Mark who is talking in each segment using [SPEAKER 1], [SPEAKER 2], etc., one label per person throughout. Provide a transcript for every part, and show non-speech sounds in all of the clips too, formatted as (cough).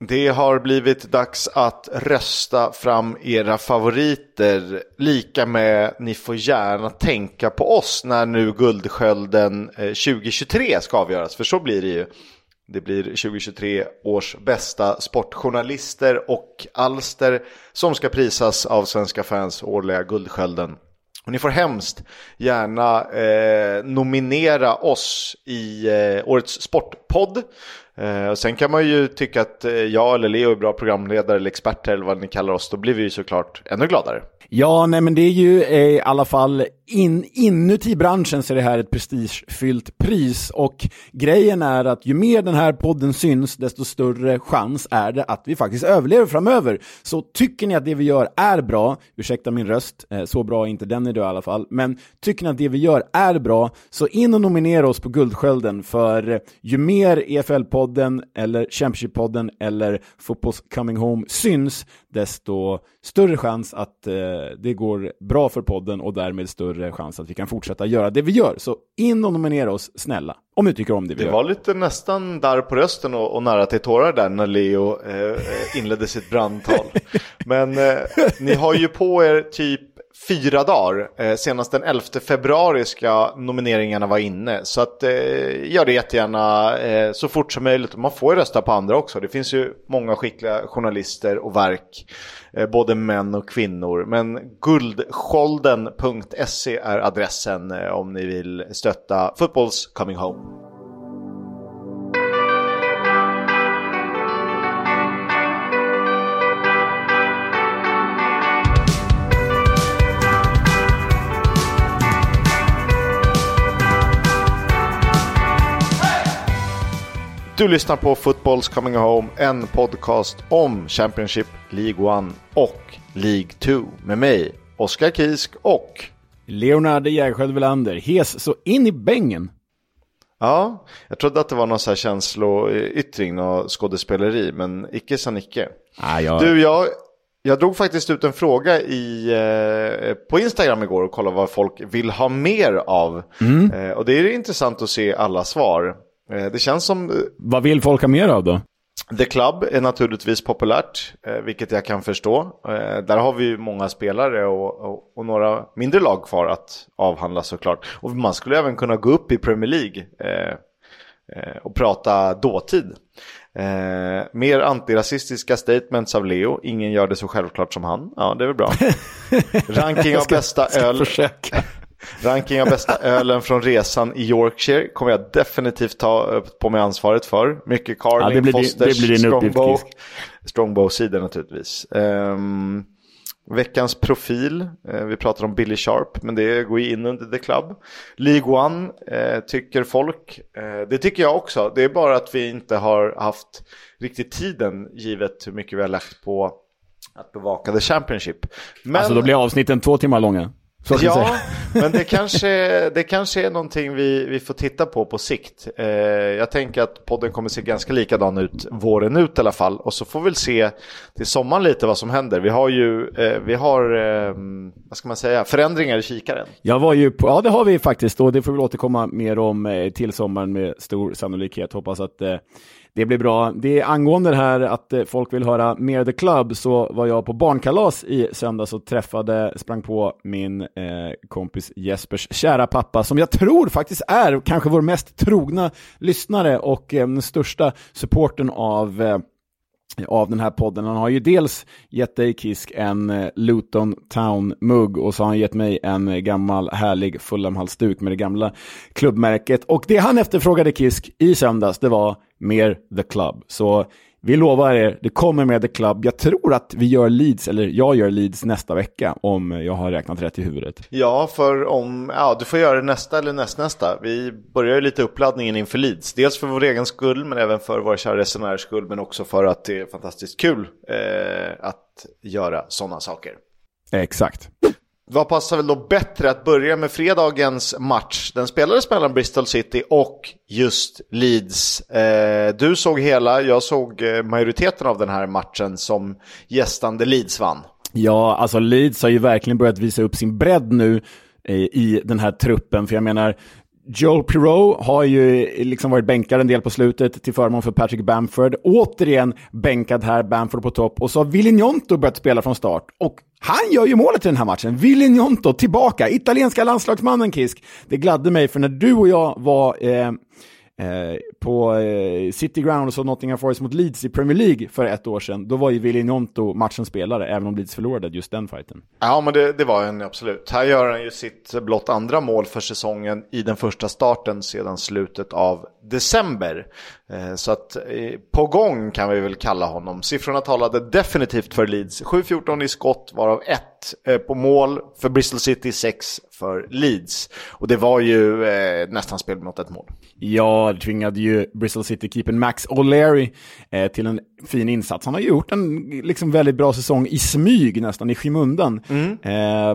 [SPEAKER 1] Det har blivit dags att rösta fram era favoriter. Lika med ni får gärna tänka på oss när nu Guldskölden eh, 2023 ska avgöras. För så blir det ju. Det blir 2023 års bästa sportjournalister och alster som ska prisas av svenska fans årliga Guldskölden. Och ni får hemskt gärna eh, nominera oss i eh, årets sportpodd. Eh, sen kan man ju tycka att eh, jag eller Leo är bra programledare eller experter eller vad ni kallar oss. Då blir vi ju såklart ännu gladare.
[SPEAKER 2] Ja, nej men det är ju eh, i alla fall in, inuti branschen så är det här ett prestigefyllt pris och grejen är att ju mer den här podden syns desto större chans är det att vi faktiskt överlever framöver. Så tycker ni att det vi gör är bra, ursäkta min röst, eh, så bra är inte den idag i alla fall, men tycker ni att det vi gör är bra så in och nominera oss på Guldskölden för ju mer EFL-podden eller Championship-podden eller Fotbolls Coming Home syns desto större chans att eh, det går bra för podden och därmed större chans att vi kan fortsätta göra det vi gör. Så in och nominera oss, snälla. Om ni tycker om det vi
[SPEAKER 1] det
[SPEAKER 2] gör.
[SPEAKER 1] Det var lite nästan där på rösten och, och nära till tårar där när Leo eh, inledde sitt brandtal. (laughs) Men eh, ni har ju på er typ fyra dagar. Eh, senast den 11 februari ska nomineringarna vara inne. Så att, eh, gör det jättegärna eh, så fort som möjligt. Man får ju rösta på andra också. Det finns ju många skickliga journalister och verk. Eh, både män och kvinnor. Men guldskölden.se är adressen eh, om ni vill stötta Footballs Coming Home. Du lyssnar på Footballs Coming Home, en podcast om Championship, League 1 och League 2 med mig, Oskar Kisk och
[SPEAKER 2] Leonardo Jägersjö Welander, hes så in i bängen.
[SPEAKER 1] Ja, jag trodde att det var någon så här känsloyttring, någon skådespeleri, men icke sa Nicke.
[SPEAKER 2] Ah, jag...
[SPEAKER 1] Du, jag, jag drog faktiskt ut en fråga i, eh, på Instagram igår och kollade vad folk vill ha mer av. Mm. Eh, och det är intressant att se alla svar. Eh, det känns som... Eh,
[SPEAKER 2] Vad vill folk ha mer av då?
[SPEAKER 1] The Club är naturligtvis populärt, eh, vilket jag kan förstå. Där har vi ju många spelare och, och, och, några mindre lag kvar att avhandla såklart. Och man skulle även kunna gå upp i Premier League och prata dåtid. Eh, mer antirasistiska statements av Leo, ingen gör det så självklart som han. Ja, det är väl bra. (laughs) Ranking av bästa öl. Ranking av bästa ölen från resan i Yorkshire kommer jag definitivt ta på mig ansvaret för. Mycket Carling, ja, det blir, Fosters, det blir Strongbow. Strongbow-sidor naturligtvis. Um, veckans profil, uh, vi pratar om Billy Sharp, men det går ju in under The Club. League One uh, tycker folk, uh, det tycker jag också. Det är bara att vi inte har haft riktigt tiden givet hur mycket vi har lagt på att bevaka The Championship.
[SPEAKER 2] Men... Alltså då blir avsnitten två timmar långa.
[SPEAKER 1] Ja, men det kanske, det kanske är någonting vi, vi får titta på på sikt. Eh, jag tänker att podden kommer se ganska likadan ut våren ut i alla fall. Och så får vi väl se till sommaren lite vad som händer. Vi har ju, eh, vi har, eh, vad ska man säga, förändringar i kikaren.
[SPEAKER 2] Jag var ju på, ja det har vi faktiskt och det får vi återkomma mer om eh, till sommaren med stor sannolikhet. Hoppas att eh, det blir bra. Det är angående det här att eh, folk vill höra mer The Club så var jag på barnkalas i söndags och träffade, sprang på min eh, kompis Jespers kära pappa som jag tror faktiskt är kanske vår mest trogna lyssnare och eh, den största supporten av eh, av den här podden. Han har ju dels gett dig Kisk en eh, Luton Town-mugg och så har han gett mig en eh, gammal härlig Fulham-halsduk med det gamla klubbmärket. Och det han efterfrågade Kisk i söndags, det var mer The Club. Så vi lovar er, det kommer med The Club. Jag tror att vi gör Leeds, eller jag gör Leeds nästa vecka om jag har räknat rätt i huvudet.
[SPEAKER 1] Ja, för om, ja du får göra det nästa eller nästnästa. Vi börjar lite uppladdningen inför Leeds. Dels för vår egen skull, men även för våra kära resenärers skull, men också för att det är fantastiskt kul eh, att göra sådana saker.
[SPEAKER 2] Exakt.
[SPEAKER 1] Vad passar väl då bättre att börja med fredagens match? Den spelades mellan Bristol City och just Leeds. Eh, du såg hela, jag såg eh, majoriteten av den här matchen som gästande Leeds vann.
[SPEAKER 2] Ja, alltså Leeds har ju verkligen börjat visa upp sin bredd nu eh, i den här truppen. För jag menar, Joel Pirou har ju liksom varit bänkad en del på slutet till förmån för Patrick Bamford. Återigen bänkad här, Bamford på topp. Och så har Villignonto börjat spela från start. Och han gör ju målet i den här matchen. Villignonto tillbaka, italienska landslagsmannen Kisk. Det gladde mig, för när du och jag var eh, Eh, på eh, City Ground och så Nottingham Forest mot Leeds i Premier League för ett år sedan, då var ju Willy matchens spelare, även om Leeds förlorade just den fighten.
[SPEAKER 1] Ja, men det, det var en absolut. Här gör han ju sitt blott andra mål för säsongen i den första starten sedan slutet av december. Eh, så att eh, på gång kan vi väl kalla honom. Siffrorna talade definitivt för Leeds. 7-14 i skott, varav 1 eh, på mål för Bristol City, 6 för Leeds. Och det var ju eh, nästan spel mot ett mål.
[SPEAKER 2] Ja, det tvingade ju Bristol City-keepern Max O'Leary eh, till en fin insats. Han har gjort en liksom, väldigt bra säsong i smyg nästan, i skymundan. Mm. Eh,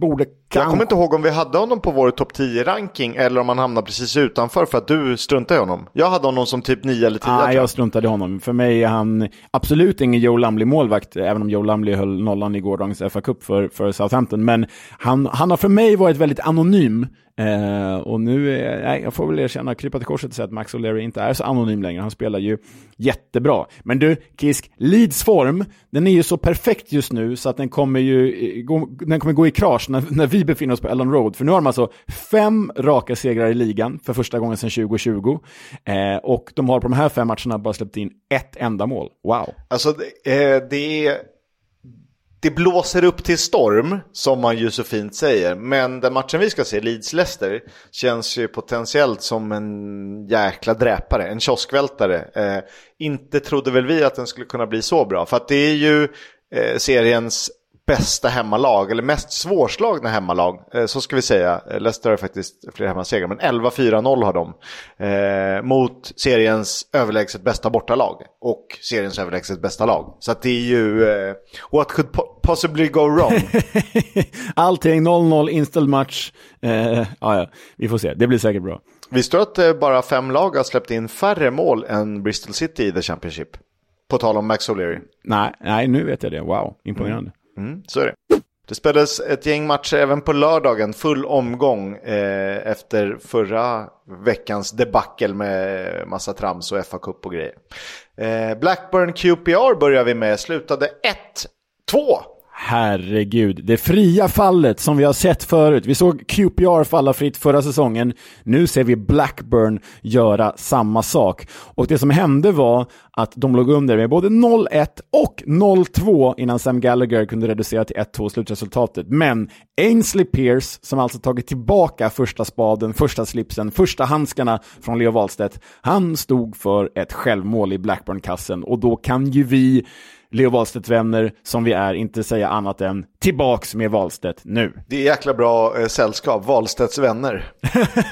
[SPEAKER 2] borde
[SPEAKER 1] jag kommer inte ihåg om vi hade honom på vår topp 10-ranking eller om han hamnade precis utanför för att du struntade i honom. Jag hade honom som typ 9 eller 10.
[SPEAKER 2] Nej, jag struntade i honom. För mig är han absolut ingen Joe Lumley-målvakt, även om Joe Lumley höll nollan i gårdagens FA-cup för, för Southampton. Men han, han har för mig varit väldigt anonym Eh, och nu, är, nej, jag får väl erkänna, krypa till korset och säga att Max O'Leary inte är så anonym längre. Han spelar ju jättebra. Men du, Kisk, Leeds form, den är ju så perfekt just nu så att den kommer ju gå, den kommer gå i krasch när, när vi befinner oss på Ellen Road. För nu har de alltså fem raka segrar i ligan för första gången sedan 2020. Eh, och de har på de här fem matcherna bara släppt in ett enda mål. Wow.
[SPEAKER 1] Alltså, det, eh, det är det blåser upp till storm, som man ju så fint säger. Men den matchen vi ska se, Leeds-Leicester, känns ju potentiellt som en jäkla dräpare, en kioskvältare. Eh, inte trodde väl vi att den skulle kunna bli så bra, för att det är ju eh, seriens bästa hemmalag, eller mest svårslagna hemmalag, eh, så ska vi säga. Eh, Leicester har faktiskt fler hemmasegrar, men 11-4-0 har de. Eh, mot seriens överlägset bästa bortalag och seriens överlägset bästa lag. Så det är ju, eh, what could possibly go wrong? (laughs)
[SPEAKER 2] Allting 0-0, inställd match. Eh, ja, ja, vi får se, det blir säkert bra.
[SPEAKER 1] Visste du att eh, bara fem lag har släppt in färre mål än Bristol City i The Championship? På tal om Max O'Leary.
[SPEAKER 2] Nej, nej, nu vet jag det. Wow, imponerande.
[SPEAKER 1] Mm, Mm, så är det. Det spelades ett gäng matcher även på lördagen, full omgång eh, efter förra veckans debacle med massa trams och FA-cup och grejer. Eh, Blackburn QPR börjar vi med, slutade 1-2
[SPEAKER 2] Herregud, det fria fallet som vi har sett förut. Vi såg QPR falla fritt förra säsongen. Nu ser vi Blackburn göra samma sak. Och det som hände var att de låg under med både 0-1 och 0-2 innan Sam Gallagher kunde reducera till 1-2 slutresultatet. Men Ainsley Pierce, som alltså tagit tillbaka första spaden, första slipsen, första handskarna från Leo Wahlstedt, han stod för ett självmål i Blackburn-kassen och då kan ju vi Leo Wahlstedt-vänner som vi är inte säga annat än tillbaks med Wahlstedt nu.
[SPEAKER 1] Det är jäkla bra eh, sällskap, Wahlstedts vänner.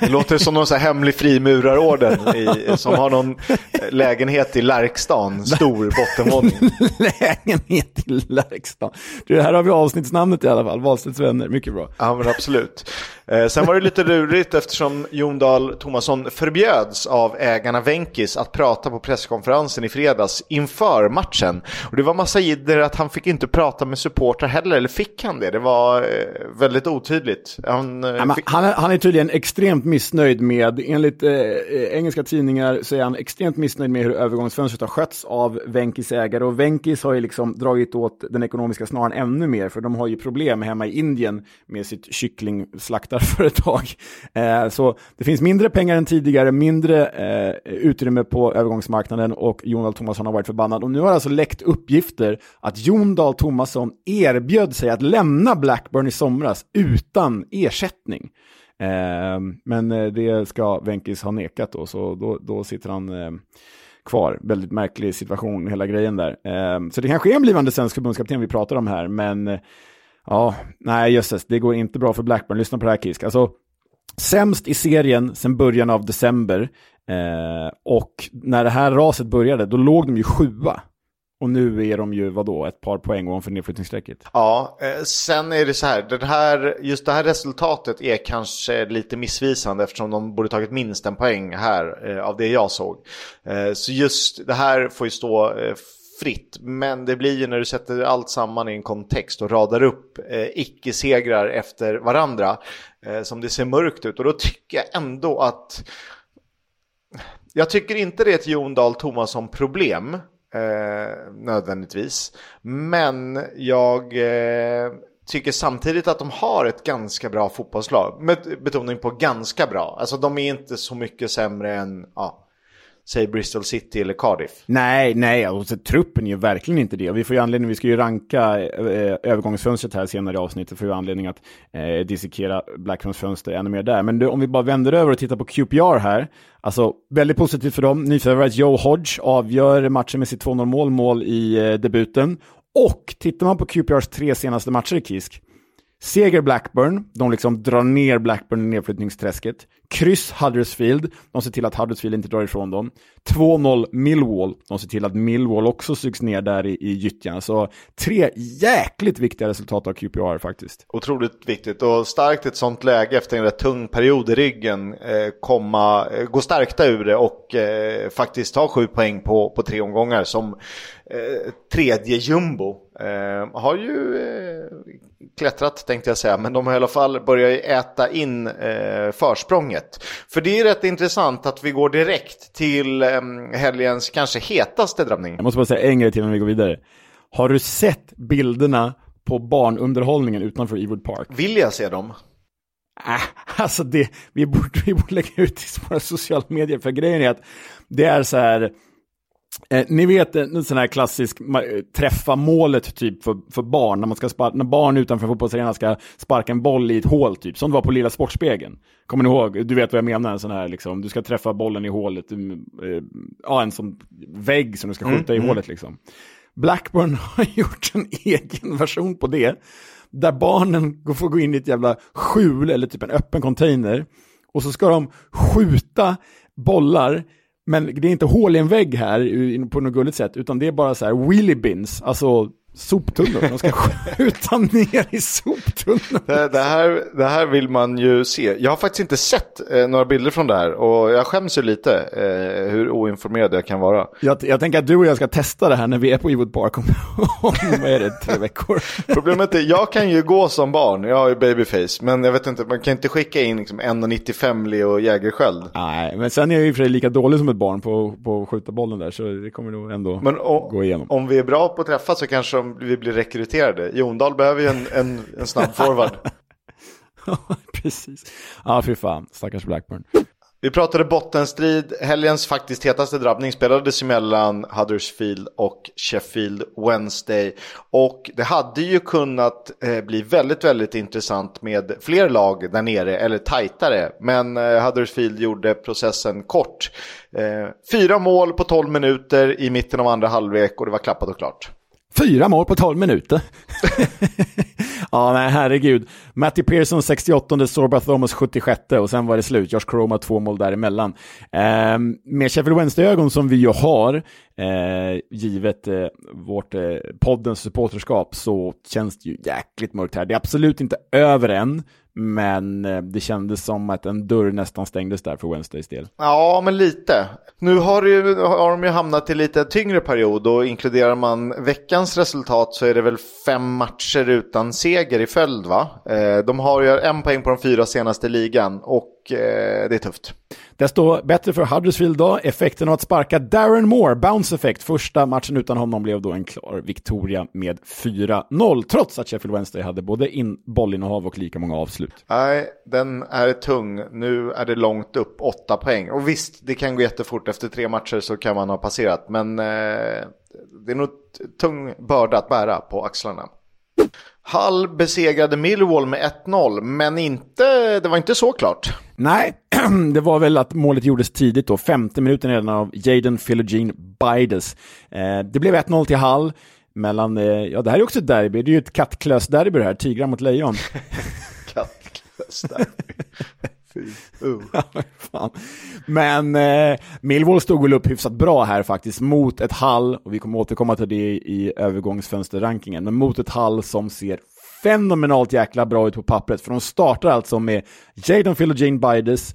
[SPEAKER 1] Det låter som någon så här hemlig frimurarorden i, som har någon eh, lägenhet i Lärkstan, stor bottenvåning. (laughs)
[SPEAKER 2] lägenhet i Lärkstan. Det här har vi avsnittsnamnet i alla fall, Wahlstedts vänner, mycket bra.
[SPEAKER 1] Ja men absolut. Eh, sen var det lite lurigt eftersom Jon Dahl Tomasson förbjöds av ägarna Venkis att prata på presskonferensen i fredags inför matchen. Och det var massa jidder att han fick inte prata med supportrar heller, eller fick han det? Det var eh, väldigt otydligt.
[SPEAKER 2] Han, eh, fick... han, han, är tydligen extremt missnöjd med, enligt eh, engelska tidningar så är han extremt missnöjd med hur övergångsfönstret har skötts av Venkis ägare. Och Venkis har ju liksom dragit åt den ekonomiska snaran ännu mer, för de har ju problem hemma i Indien med sitt mäklarföretag. Eh, så det finns mindre pengar än tidigare, mindre eh, utrymme på övergångsmarknaden och Jon Thomasson har varit förbannad. Och nu har alltså läckt uppgifter att Jon Dahl Tomasson erbjöd sig att lämna Blackburn i somras utan ersättning. Eh, men eh, det ska Venkis ha nekat då, så då, då sitter han eh, kvar. Väldigt märklig situation, hela grejen där. Eh, så det kanske är en blivande svensk förbundskapten vi pratar om här, men eh, ja, nej jösses, det går inte bra för Blackburn. Lyssna på det här Kisk. Alltså, sämst i serien sedan början av december. Eh, och när det här raset började, då låg de ju sjua. Och nu är de ju, vadå, ett par poäng ovanför nedflyttningsstrecket.
[SPEAKER 1] Ja, eh, sen är det så här, det här, just det här resultatet är kanske lite missvisande eftersom de borde tagit minst en poäng här eh, av det jag såg. Eh, så just det här får ju stå eh, fritt. Men det blir ju när du sätter allt samman i en kontext och radar upp eh, icke-segrar efter varandra eh, som det ser mörkt ut. Och då tycker jag ändå att jag tycker inte det är ett Jon Dahl Tomasson-problem eh, nödvändigtvis. Men jag eh, tycker samtidigt att de har ett ganska bra fotbollslag. Med betoning på ganska bra. Alltså de är inte så mycket sämre än, ja, säg Bristol City eller Cardiff.
[SPEAKER 2] Nej, nej, alltså, truppen är ju verkligen inte det. Vi får ju anledning, vi ska ju ranka eh, övergångsfönstret här senare i avsnittet, får ju anledning att eh, dissekera Blackburns fönster ännu mer där. Men du, om vi bara vänder över och tittar på QPR här, alltså väldigt positivt för dem. Nyförvärvet Joe Hodge avgör matchen med sitt 2-0 mål, mål i eh, debuten. Och tittar man på QPRs tre senaste matcher i Kisk, Seger Blackburn, de liksom drar ner Blackburn i nedflyttningsträsket. Kryss Huddersfield, de ser till att Huddersfield inte drar ifrån dem. 2-0 Millwall, de ser till att Millwall också sugs ner där i, i gyttjan. Så tre jäkligt viktiga resultat av QPR faktiskt.
[SPEAKER 1] Otroligt viktigt och starkt ett sånt läge efter en rätt tung period i ryggen. Eh, komma, eh, gå stärkta ur det och eh, faktiskt ta sju poäng på, på tre omgångar som eh, tredje jumbo. Eh, har ju eh, klättrat tänkte jag säga, men de har i alla fall börjat äta in eh, försprånget. För det är rätt intressant att vi går direkt till eh, helgens kanske hetaste drabbning.
[SPEAKER 2] Jag måste bara säga en grej till innan vi går vidare. Har du sett bilderna på barnunderhållningen utanför Ewood Park?
[SPEAKER 1] Vill jag se dem?
[SPEAKER 2] Äh, alltså det, vi borde, vi borde lägga ut i våra sociala medier, för grejen är att det är så här, Eh, ni vet en sån här klassisk träffa målet typ för, för barn, när, man ska sparka, när barn utanför fotbollsarenan ska sparka en boll i ett hål typ, som det var på Lilla Sportspegeln. Kommer ni ihåg? Du vet vad jag menar, en sån här liksom, du ska träffa bollen i hålet, eh, ja en sån vägg som du ska skjuta mm, i mm. hålet liksom. Blackburn (laughs) har gjort en egen version på det, där barnen får gå in i ett jävla skjul eller typ en öppen container, och så ska de skjuta bollar men det är inte hål i en vägg här på något gulligt sätt, utan det är bara så här wheelie bins, alltså soptunnor. De ska (laughs) skjuta ner i soptunnor.
[SPEAKER 1] Det, det, här, det här vill man ju se. Jag har faktiskt inte sett eh, några bilder från det här och jag skäms ju lite eh, hur oinformerad jag kan vara.
[SPEAKER 2] Jag, jag tänker att du och jag ska testa det här när vi är på Ewood Park om, (laughs) om vad är det, tre veckor. (laughs)
[SPEAKER 1] Problemet är, jag kan ju gå som barn, jag har ju babyface, men jag vet inte, man kan inte skicka in liksom 1,95 Leo Jägerskiöld.
[SPEAKER 2] Nej, men sen är jag ju för lika dålig som ett barn på, på att skjuta bollen där, så det kommer nog ändå men, och, gå igenom.
[SPEAKER 1] Om vi är bra på att träffa så kanske de vi blir rekryterade. Jondal behöver ju en, en, en snabb forward. (laughs)
[SPEAKER 2] Precis. Ja, fy fan. Stackars Blackburn.
[SPEAKER 1] Vi pratade bottenstrid. Helgens faktiskt hetaste drabbning spelades mellan Huddersfield och Sheffield Wednesday. Och det hade ju kunnat eh, bli väldigt, väldigt intressant med fler lag där nere, eller tajtare. Men eh, Huddersfield gjorde processen kort. Eh, fyra mål på 12 minuter i mitten av andra halvlek och det var klappat och klart.
[SPEAKER 2] Fyra mål på 12 minuter. (laughs) ja, nej, herregud. Matty Pearson 68, Sorba Thomas 76 och sen var det slut. Josh Croma två mål däremellan. Eh, med Sheffield Wednesday-ögon som vi ju har, eh, givet eh, vårt eh, poddens supporterskap, så känns det ju jäkligt mörkt här. Det är absolut inte över än, men eh, det kändes som att en dörr nästan stängdes där för Wednesdays del.
[SPEAKER 1] Ja, men lite. Nu har, ju, har de ju hamnat i lite tyngre period och inkluderar man veckans resultat så är det väl fem matcher utan seger i följd va? Eh, de har ju en poäng på de fyra senaste ligan och eh, det är tufft.
[SPEAKER 2] Desto bättre för Huddersfield då. Effekten av att sparka Darren Moore, bounce effect. Första matchen utan honom blev då en klar Victoria med 4-0, trots att Sheffield Wednesday hade både in bollinnehav och lika många avslut.
[SPEAKER 1] Nej, den är tung. Nu är det långt upp, åtta poäng. Och visst, det kan gå jättefort. Efter tre matcher så kan man ha passerat, men eh, det är nog tung börda att bära på axlarna. Hull besegrade Millwall med 1-0, men inte, det var inte så klart.
[SPEAKER 2] Nej, (clears throat) det var väl att målet gjordes tidigt då, femte minuten redan av Jaden Philogene Bides. Eh, det blev 1-0 till Hull mellan, eh, ja det här är också ett derby, det är ju ett kattklös-derby det här, tigrar mot lejon. (laughs)
[SPEAKER 1] kattklös-derby.
[SPEAKER 2] uh. (laughs) Men eh, Millwall stod väl upp hyfsat bra här faktiskt mot ett Hall, och vi kommer återkomma till det i övergångsfönsterrankingen, men mot ett Hall som ser fenomenalt jäkla bra ut på pappret, för de startar alltså med Jadon Philogene Bides,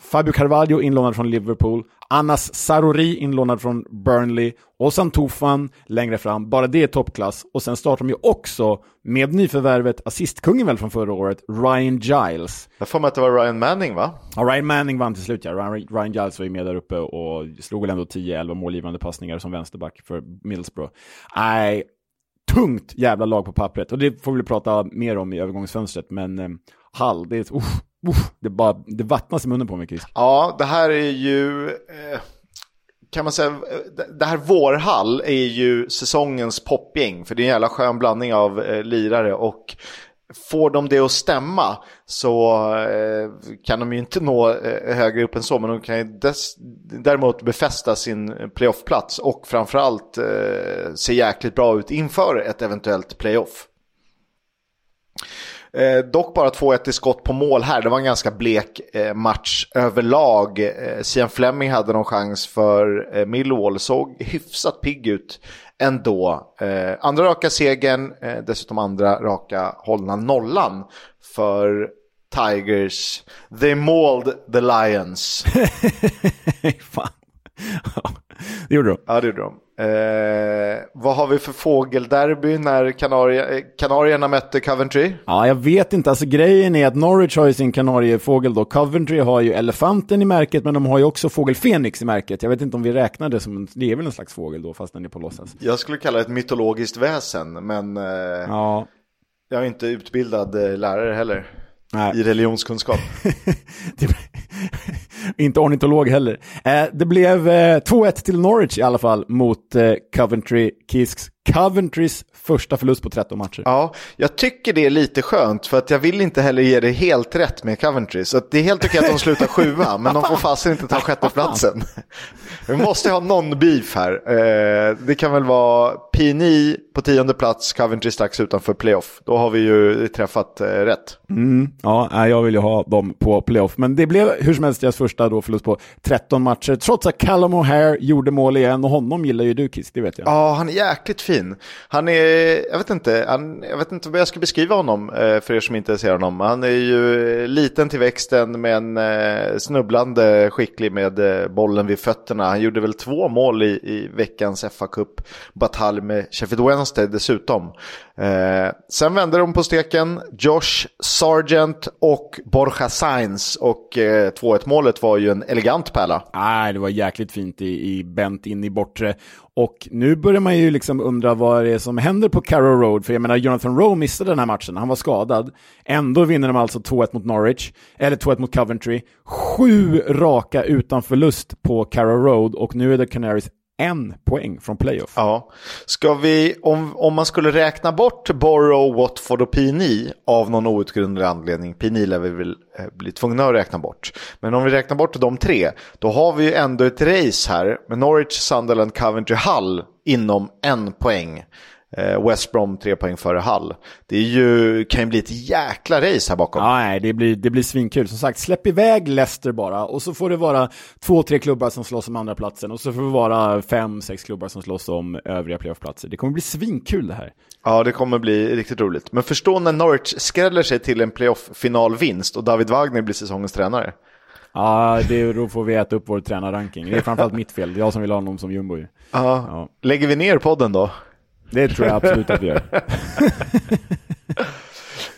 [SPEAKER 2] Fabio Carvalho inlånad från Liverpool, Anas Sarori inlånad från Burnley, Ozan Tufan längre fram, bara det är toppklass. Och sen startar de ju också med nyförvärvet, assistkungen väl från förra året, Ryan Giles.
[SPEAKER 1] Jag får mig att det var Ryan Manning va?
[SPEAKER 2] Ja, Ryan Manning vann till slut ja. Ryan, Ryan Giles var ju med där uppe och slog väl ändå 10-11 målgivande passningar som vänsterback för Middlesbrough. Nej, tungt jävla lag på pappret. Och det får vi prata mer om i övergångsfönstret, men eh, Hall, det är ett, uh, uh, det, bara, det vattnas i munnen på mig, Chris.
[SPEAKER 1] Ja, det här är ju... Eh, kan man säga, eh, det här Vårhall är ju säsongens popgäng. För det är en jävla skön blandning av eh, lirare och får de det att stämma så eh, kan de ju inte nå eh, högre upp än så. Men de kan ju dess, däremot befästa sin playoffplats och framförallt eh, se jäkligt bra ut inför ett eventuellt playoff. Eh, dock bara 2-1 i skott på mål här. Det var en ganska blek eh, match överlag. Eh, Sian Fleming hade någon chans för eh, Millwall. Såg hyfsat pigg ut ändå. Eh, andra raka segern, eh, dessutom andra raka hållna nollan för Tigers. They mauled the Lions. (laughs)
[SPEAKER 2] Fan. det gjorde de.
[SPEAKER 1] Ja, det gjorde de. Eh, vad har vi för fågelderby när Kanarie, Kanarierna mötte Coventry?
[SPEAKER 2] Ja, jag vet inte. Alltså grejen är att Norwich har ju sin kanariefågel då. Coventry har ju elefanten i märket, men de har ju också fågel Fenix i märket. Jag vet inte om vi räknar det som, en, det är väl en slags fågel då, fast den är på låtsas.
[SPEAKER 1] Jag skulle kalla det ett mytologiskt väsen, men eh,
[SPEAKER 2] ja.
[SPEAKER 1] jag är inte utbildad eh, lärare heller.
[SPEAKER 2] Nej.
[SPEAKER 1] I religionskunskap. (laughs)
[SPEAKER 2] inte ornitolog heller. Eh, det blev eh, 2-1 till Norwich i alla fall mot eh, Coventry Kisks. Coventrys första förlust på 13 matcher.
[SPEAKER 1] Ja, jag tycker det är lite skönt för att jag vill inte heller ge det helt rätt med Coventry. Så det är helt okej att de slutar (laughs) sjua, men de får fasen inte ta sjätteplatsen. (laughs) Vi måste ha någon beef här. Eh, det kan väl vara P9 på tionde plats, Coventry strax utanför playoff. Då har vi ju träffat eh, rätt.
[SPEAKER 2] Mm, ja, jag vill ju ha dem på playoff. Men det blev hur som helst deras första då förlust på 13 matcher. Trots att Callum O'Hare gjorde mål igen och honom gillar ju du Kiss, det vet jag.
[SPEAKER 1] Ja, han är jäkligt fin. Han är, Eh, jag vet inte, han, jag vet inte vad jag ska beskriva honom eh, för er som inte ser honom. Han är ju eh, liten till växten men snubblande skicklig med bollen vid fötterna. Han gjorde väl två mål i, i veckans fa Cup batalj med Sheffield Wednesday dessutom. Eh, sen vände de på steken, Josh Sargent och Borja Sainz och eh, 2-1 målet var ju en elegant pärla.
[SPEAKER 2] Nej, det var jäkligt fint i, i bent in i bortre. Och nu börjar man ju liksom undra vad det är som händer på Carrow Road. För jag menar, Jonathan Rowe missade den här matchen, han var skadad. Ändå vinner de alltså 2-1 mot Norwich, eller 2-1 mot Coventry. Sju raka utan förlust på Carrow Road och nu är det Canaries en poäng från playoff.
[SPEAKER 1] Ja. Ska vi, om, om man skulle räkna bort Borough, Watford och Pini av någon outgrundlig anledning, Pini lär vi väl eh, bli tvungna att räkna bort. Men om vi räknar bort de tre, då har vi ju ändå ett race här med Norwich, Sunderland, Coventry, Hull inom en poäng. Eh, West Brom tre poäng före Hull. Det är ju, kan ju bli ett jäkla race här bakom.
[SPEAKER 2] Ja, nej, det blir, det blir svinkul. Som sagt, släpp iväg Leicester bara och så får det vara två, tre klubbar som slåss om andra platsen och så får det vara fem, sex klubbar som slåss om övriga playoffplatser. Det kommer bli svinkul det här.
[SPEAKER 1] Ja, det kommer bli riktigt roligt. Men förstå när Norwich skräller sig till en playoff-finalvinst och David Wagner blir säsongens tränare.
[SPEAKER 2] Ja, det, då får vi äta upp vår tränarranking. Det är framförallt mitt fel, jag som vill ha honom som jumbo. Ja.
[SPEAKER 1] ja. Lägger vi ner podden då?
[SPEAKER 2] Det tror jag absolut att vi gör. (laughs)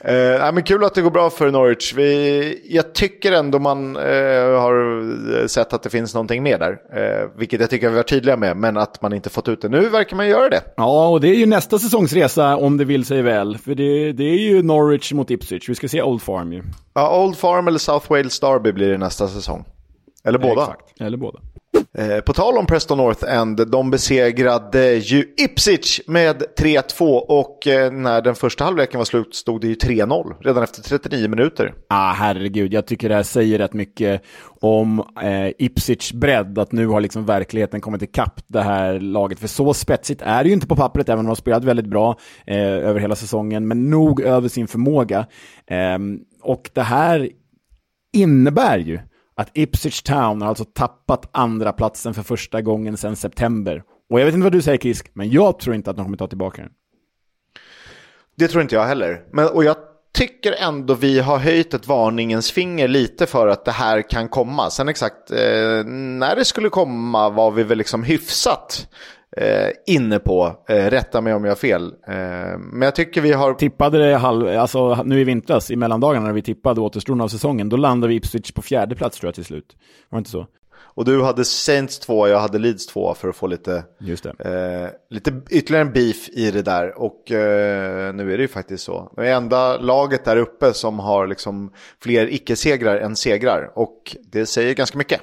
[SPEAKER 1] Eh, men kul att det går bra för Norwich. Vi, jag tycker ändå man eh, har sett att det finns någonting mer där. Eh, vilket jag tycker vi var tydliga med, men att man inte fått ut det. Nu verkar man göra det.
[SPEAKER 2] Ja, och det är ju nästa säsongsresa om det vill sig väl. För det, det är ju Norwich mot Ipswich. Vi ska se Old Farm ju.
[SPEAKER 1] Ja, Old Farm eller South Wales Derby blir det nästa säsong. Eller båda.
[SPEAKER 2] Exakt. Eller båda.
[SPEAKER 1] Eh, på tal om Preston North End, de besegrade ju Ipswich med 3-2 och eh, när den första halvleken var slut stod det ju 3-0 redan efter 39 minuter.
[SPEAKER 2] Ah, herregud, jag tycker det här säger rätt mycket om eh, Ipswich bredd, att nu har liksom verkligheten kommit ikapp det här laget. För så spetsigt är det ju inte på pappret, även om de har spelat väldigt bra eh, över hela säsongen, men nog över sin förmåga. Eh, och det här innebär ju att Ipswich Town har alltså tappat andra platsen för första gången sedan september. Och jag vet inte vad du säger Kisk, men jag tror inte att de kommer ta tillbaka den.
[SPEAKER 1] Det tror inte jag heller. Men, och jag tycker ändå vi har höjt ett varningens finger lite för att det här kan komma. Sen exakt eh, när det skulle komma var vi väl liksom hyfsat eh, inne på. Eh, rätta mig om jag har fel. Eh, men jag tycker vi har...
[SPEAKER 2] Tippade det halv, alltså nu i vintras, i mellandagarna när vi tippade återstoden av säsongen, då landade vi Ipswich på fjärde plats tror jag till slut. Var det inte så?
[SPEAKER 1] Och du hade Saints 2, jag hade Leeds 2 för att få lite, eh, lite ytterligare en beef i det där. Och eh, nu är det ju faktiskt så. Det är enda laget där uppe som har liksom fler icke-segrar än segrar. Och det säger ganska mycket.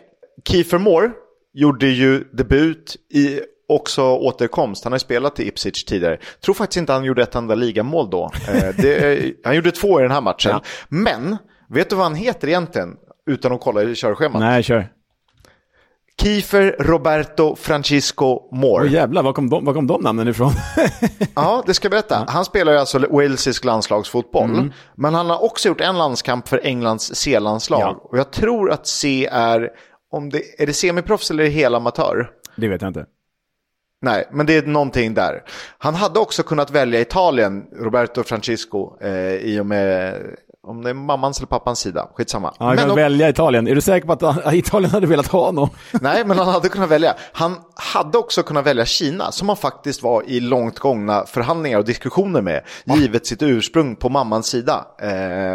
[SPEAKER 1] Kiefer Moore gjorde ju debut i också återkomst. Han har spelat i Ipswich tidigare. Tror faktiskt inte han gjorde ett enda ligamål då. Eh, det, (laughs) han gjorde två i den här matchen. Ja. Men, vet du vad han heter egentligen? Utan att kolla i körschemat.
[SPEAKER 2] Nej, kör.
[SPEAKER 1] Kiefer Roberto Francisco Moore.
[SPEAKER 2] Åh jävlar, var kom, de, var kom de namnen ifrån? (laughs)
[SPEAKER 1] ja, det ska jag berätta. Han spelar ju alltså walesisk landslagsfotboll. Mm. Men han har också gjort en landskamp för Englands C-landslag. Ja. Och jag tror att C är, om det, är det semiproffs eller är det amatör?
[SPEAKER 2] Det vet jag inte.
[SPEAKER 1] Nej, men det är någonting där. Han hade också kunnat välja Italien, Roberto Francisco, eh, i och med om det är mammans eller pappans sida, skitsamma.
[SPEAKER 2] Han kan
[SPEAKER 1] om...
[SPEAKER 2] välja Italien. Är du säker på att Italien hade velat ha honom? (laughs)
[SPEAKER 1] Nej, men han hade kunnat välja. Han hade också kunnat välja Kina, som han faktiskt var i långt gångna förhandlingar och diskussioner med, Va? givet sitt ursprung på mammans sida. Eh,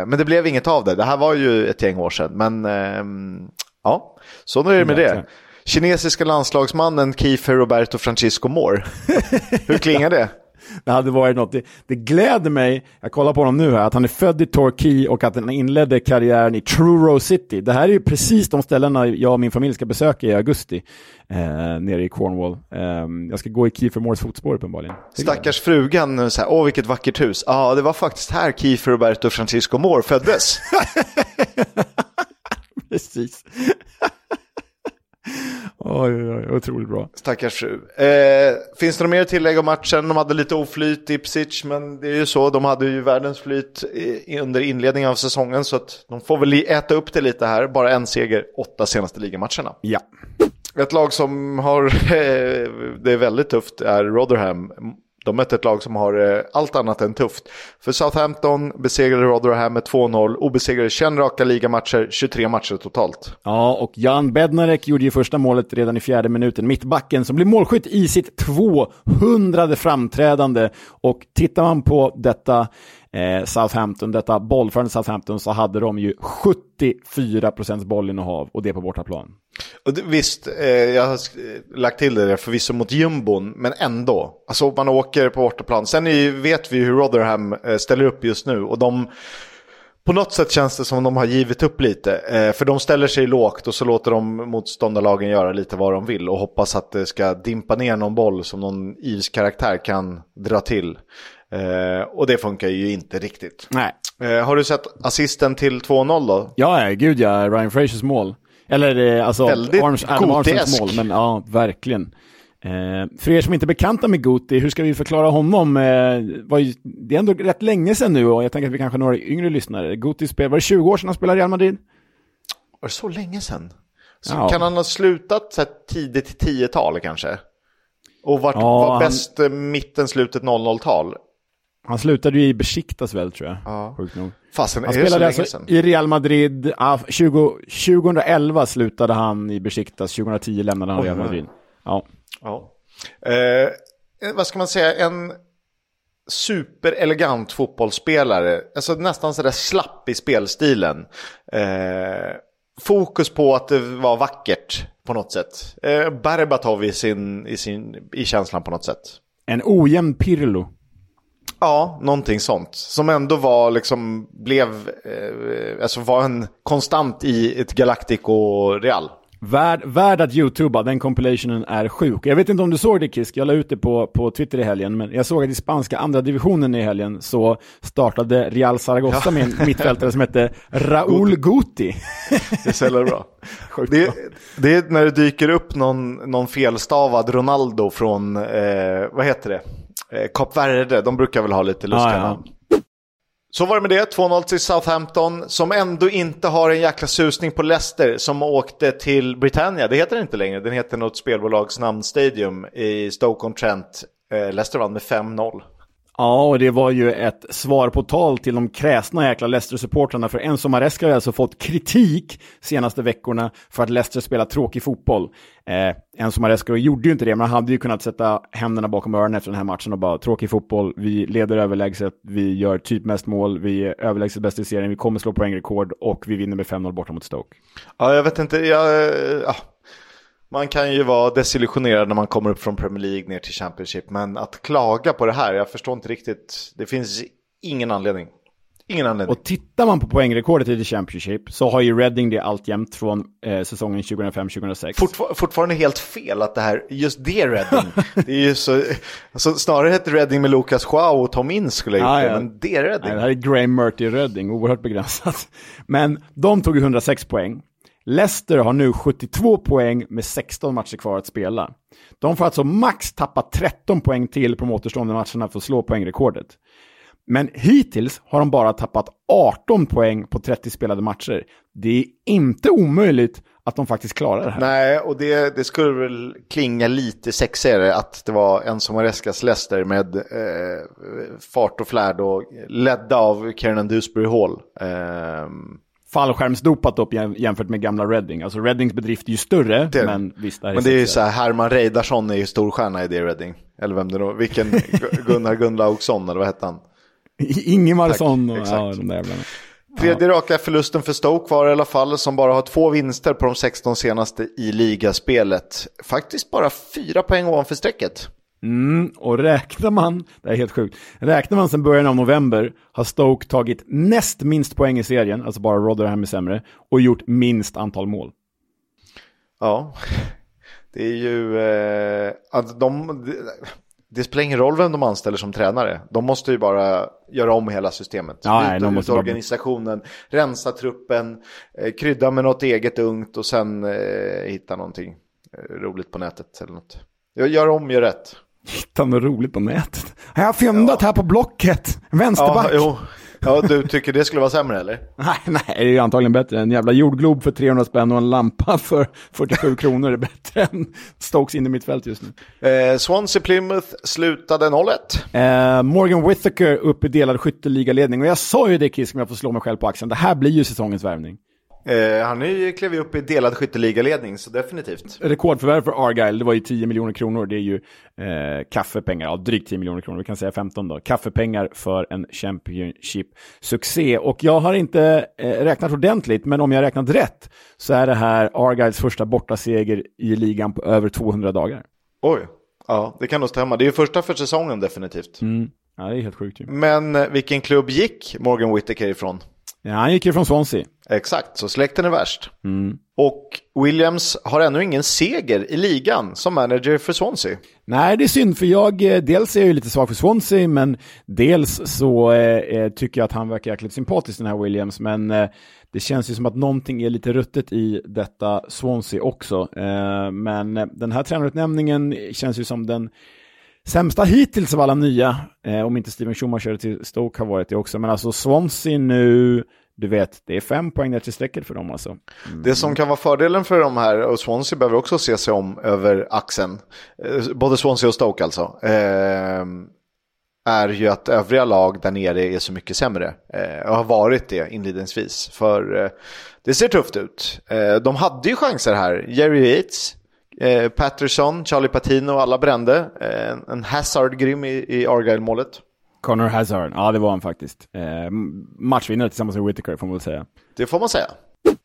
[SPEAKER 1] men det blev inget av det. Det här var ju ett gäng år sedan, men eh, ja, så är det med det. Kinesiska landslagsmannen Kiefer Roberto Francisco Moore. (laughs) Hur klingar det?
[SPEAKER 2] det hade varit något. Det, det gläder mig, jag kollar på honom nu här, att han är född i Torquay och att han inledde karriären i Truro City. Det här är ju precis de ställena jag och min familj ska besöka i augusti, eh, nere i Cornwall. Eh, jag ska gå i Kiefer Moores fotspår uppenbarligen.
[SPEAKER 1] Stackars frugan, så här, åh vilket vackert hus. Ja, det var faktiskt här Kiefer Roberto Francisco Moore föddes. (laughs)
[SPEAKER 2] precis. Oj, oj, otroligt bra.
[SPEAKER 1] Stackars fru. Eh, finns det något mer tillägg om matchen? De hade lite oflyt i Ipswich, men det är ju så. De hade ju världens flyt under inledningen av säsongen, så att de får väl äta upp det lite här. Bara en seger, åtta senaste ligamatcherna.
[SPEAKER 2] Ja.
[SPEAKER 1] Ett lag som har (laughs) det är väldigt tufft är Rotherham de mötte ett lag som har eh, allt annat än tufft. För Southampton besegrade Rotherham med 2-0, obesegrade 21 raka ligamatcher, 23 matcher totalt.
[SPEAKER 2] Ja, och Jan Bednarek gjorde ju första målet redan i fjärde minuten. Mittbacken som blir målskytt i sitt 200 framträdande. Och tittar man på detta eh, Southampton, detta bollförande Southampton, så hade de ju 74 procents bollinnehav och det på bortaplan.
[SPEAKER 1] Och visst, eh, jag har lagt till det där förvisso mot jumbon, men ändå. Alltså man åker på bortaplan. Sen är, vet vi hur Rotherham eh, ställer upp just nu och de på något sätt känns det som de har givit upp lite. Eh, för de ställer sig lågt och så låter de motståndarlagen göra lite vad de vill och hoppas att det ska dimpa ner någon boll som någon Ivs karaktär kan dra till. Eh, och det funkar ju inte riktigt.
[SPEAKER 2] Nej.
[SPEAKER 1] Eh, har du sett assisten till 2-0 då?
[SPEAKER 2] Ja, gud ja. Ryan Frasers mål. Eller eh, alltså
[SPEAKER 1] Väldigt Arms, Adam Armstrongs mål,
[SPEAKER 2] men ja, verkligen. Eh, för er som inte är bekanta med Guti, hur ska vi förklara honom? Eh, var det är ändå rätt länge sedan nu och jag tänker att vi kanske har några yngre lyssnare. Guti spelade, var det 20 år sedan han spelade i Real Madrid?
[SPEAKER 1] Var det så länge sedan? Så ja. Kan han ha slutat så här, tidigt 10-tal kanske? Och varit, ja, var bäst han... mitten, slutet 00-tal?
[SPEAKER 2] Han slutade ju i Besiktas väl tror jag.
[SPEAKER 1] Ja.
[SPEAKER 2] Sjukt nog.
[SPEAKER 1] Fasen,
[SPEAKER 2] han spelade alltså i Real Madrid. Ah, 20, 2011 slutade han i Besiktas, 2010 lämnade han oh, Real Madrid. Ja.
[SPEAKER 1] ja. Eh, vad ska man säga, en superelegant fotbollsspelare. Alltså nästan sådär slapp i spelstilen. Eh, fokus på att det var vackert på något sätt. Eh, Berbatov i, sin, i, sin, i känslan på något sätt.
[SPEAKER 2] En ojämn Pirlo.
[SPEAKER 1] Ja, någonting sånt. Som ändå var liksom, blev, eh, alltså var en konstant i ett Galactico-Real.
[SPEAKER 2] Värd, värd att youtuba, den compilationen är sjuk. Jag vet inte om du såg det Kisk, jag la ut det på, på Twitter i helgen, men jag såg att i spanska andra divisionen i helgen så startade Real Zaragoza ja. med en mittfältare som hette Raúl Guti.
[SPEAKER 1] det så bra. (laughs) det, det är när det dyker upp någon, någon felstavad Ronaldo från, eh, vad heter det? Eh, Kap Verde, de brukar väl ha lite lustiga namn. Ja, ja. Så var det med det, 2-0 till Southampton som ändå inte har en jäkla susning på Leicester som åkte till Britannia. Det heter det inte längre, den heter något spelbolags namn Stadium i Stoke-on-Trent. Eh, Leicester vann med 5-0.
[SPEAKER 2] Ja, och det var ju ett svar på tal till de kräsna jäkla Leicester-supportrarna. För Enzo Maresca har alltså fått kritik senaste veckorna för att Leicester spelar tråkig fotboll. Eh, Enzo Maresca gjorde ju inte det, men han hade ju kunnat sätta händerna bakom öronen efter den här matchen och bara tråkig fotboll, vi leder överlägset, vi gör typ mest mål, vi är överlägset bäst i serien, vi kommer slå poängrekord och vi vinner med 5-0 borta mot Stoke.
[SPEAKER 1] Ja, jag vet inte, jag, ja. Man kan ju vara desillusionerad när man kommer upp från Premier League ner till Championship, men att klaga på det här, jag förstår inte riktigt. Det finns ingen anledning. Ingen anledning.
[SPEAKER 2] Och tittar man på poängrekordet i The Championship så har ju Reading det alltjämt från eh, säsongen 2005-2006.
[SPEAKER 1] Fortfar fortfarande helt fel att det här, just det Reading, (laughs) det är ju så, alltså, snarare hette Reading med Lucas Joao och Tom Ince skulle jag gjort det, men det är Reading. Nej,
[SPEAKER 2] det här är Graham Murty Reading, oerhört begränsat. Men de tog 106 poäng. Leicester har nu 72 poäng med 16 matcher kvar att spela. De får alltså max tappa 13 poäng till på de återstående matcherna för att slå poängrekordet. Men hittills har de bara tappat 18 poäng på 30 spelade matcher. Det är inte omöjligt att de faktiskt klarar det här.
[SPEAKER 1] Nej, och det, det skulle väl klinga lite sexigare att det var en som har Marescas Leicester med eh, fart och flärd och ledda av Kiernan Dewsbury Hall. Eh,
[SPEAKER 2] fallskärmsdopat upp jämfört med gamla Reading. Alltså Readings bedrift är ju större, det, men visst.
[SPEAKER 1] Det men det är ju så här, Herman Reidarsson är ju storstjärna i det Reading. Eller vem det då, vilken Gunnar Gunnlaugsson, eller vad hette han?
[SPEAKER 2] Ingemarsson och ja, de där jävlarna.
[SPEAKER 1] Tredje raka förlusten för Stoke var i alla fall, som bara har två vinster på de 16 senaste i ligaspelet. Faktiskt bara fyra poäng ovanför strecket.
[SPEAKER 2] Mm, och räknar man, det är helt sjukt, räknar man sedan början av november har Stoke tagit näst minst poäng i serien, alltså bara Rotherham är sämre, och gjort minst antal mål.
[SPEAKER 1] Ja, det är ju, eh, att de, det, spelar ingen roll vem de anställer som tränare. De måste ju bara göra om hela systemet.
[SPEAKER 2] Ja, Byta nej, de
[SPEAKER 1] ut organisationen, bara... rensa truppen, eh, krydda med något eget ungt och sen eh, hitta någonting eh, roligt på nätet eller något. Gör om, gör rätt.
[SPEAKER 2] Hitta något roligt på nätet. Jag har fyndat ja. här på Blocket. Vänsterback.
[SPEAKER 1] Ja. Ja, du tycker det skulle vara sämre eller? (laughs)
[SPEAKER 2] nej, nej, det är ju antagligen bättre. En jävla jordglob för 300 spänn och en lampa för 47 kronor är bättre än Stokes in i mitt fält just nu.
[SPEAKER 1] Eh, Swansea Plymouth slutade 0-1.
[SPEAKER 2] Eh, Morgan Whittaker upp i delad skytteligaledning. Och jag sa ju det Kisk, om jag får slå mig själv på axeln. Det här blir ju säsongens värvning.
[SPEAKER 1] Eh, han är klev ju upp i delad skytteligaledning, så definitivit.
[SPEAKER 2] Rekordförvärv för Argyle, det var ju 10 miljoner kronor. Det är ju eh, kaffepengar, ja drygt 10 miljoner kronor, vi kan säga 15 då. Kaffepengar för en Championship-succé. Och jag har inte eh, räknat ordentligt, men om jag har räknat rätt så är det här Argyles första bortaseger i ligan på över 200 dagar.
[SPEAKER 1] Oj, ja det kan nog stämma. Det är ju första för säsongen definitivt.
[SPEAKER 2] Mm. Ja, det är helt sjukt ju.
[SPEAKER 1] Men eh, vilken klubb gick Morgan Whittaker ifrån?
[SPEAKER 2] Ja, han gick ju från Swansea.
[SPEAKER 1] Exakt, så släkten är värst.
[SPEAKER 2] Mm.
[SPEAKER 1] Och Williams har ännu ingen seger i ligan som manager för Swansea.
[SPEAKER 2] Nej, det är synd, för jag, eh, dels är jag ju lite svag för Swansea, men dels så eh, eh, tycker jag att han verkar jäkligt sympatisk den här Williams, men eh, det känns ju som att någonting är lite ruttet i detta Swansea också. Eh, men eh, den här tränarutnämningen känns ju som den sämsta hittills av alla nya, eh, om inte Steven Schumacher till Stoke har varit det också. Men alltså Swansea nu, du vet, det är fem poäng ner till strecket för dem alltså.
[SPEAKER 1] Mm. Det som kan vara fördelen för de här, och Swansea behöver också se sig om över axeln, eh, både Swansea och Stoke alltså, eh, är ju att övriga lag där nere är så mycket sämre. Eh, och har varit det inledningsvis. För eh, det ser tufft ut. Eh, de hade ju chanser här. Jerry Yates, Eh, Patterson, Charlie Patino, alla brände. Eh, en Hazard grym i, i Argyle-målet.
[SPEAKER 2] Connor Hazard, ja det var han faktiskt. Eh, matchvinnare tillsammans med Whitaker får man väl säga.
[SPEAKER 1] Det får man säga.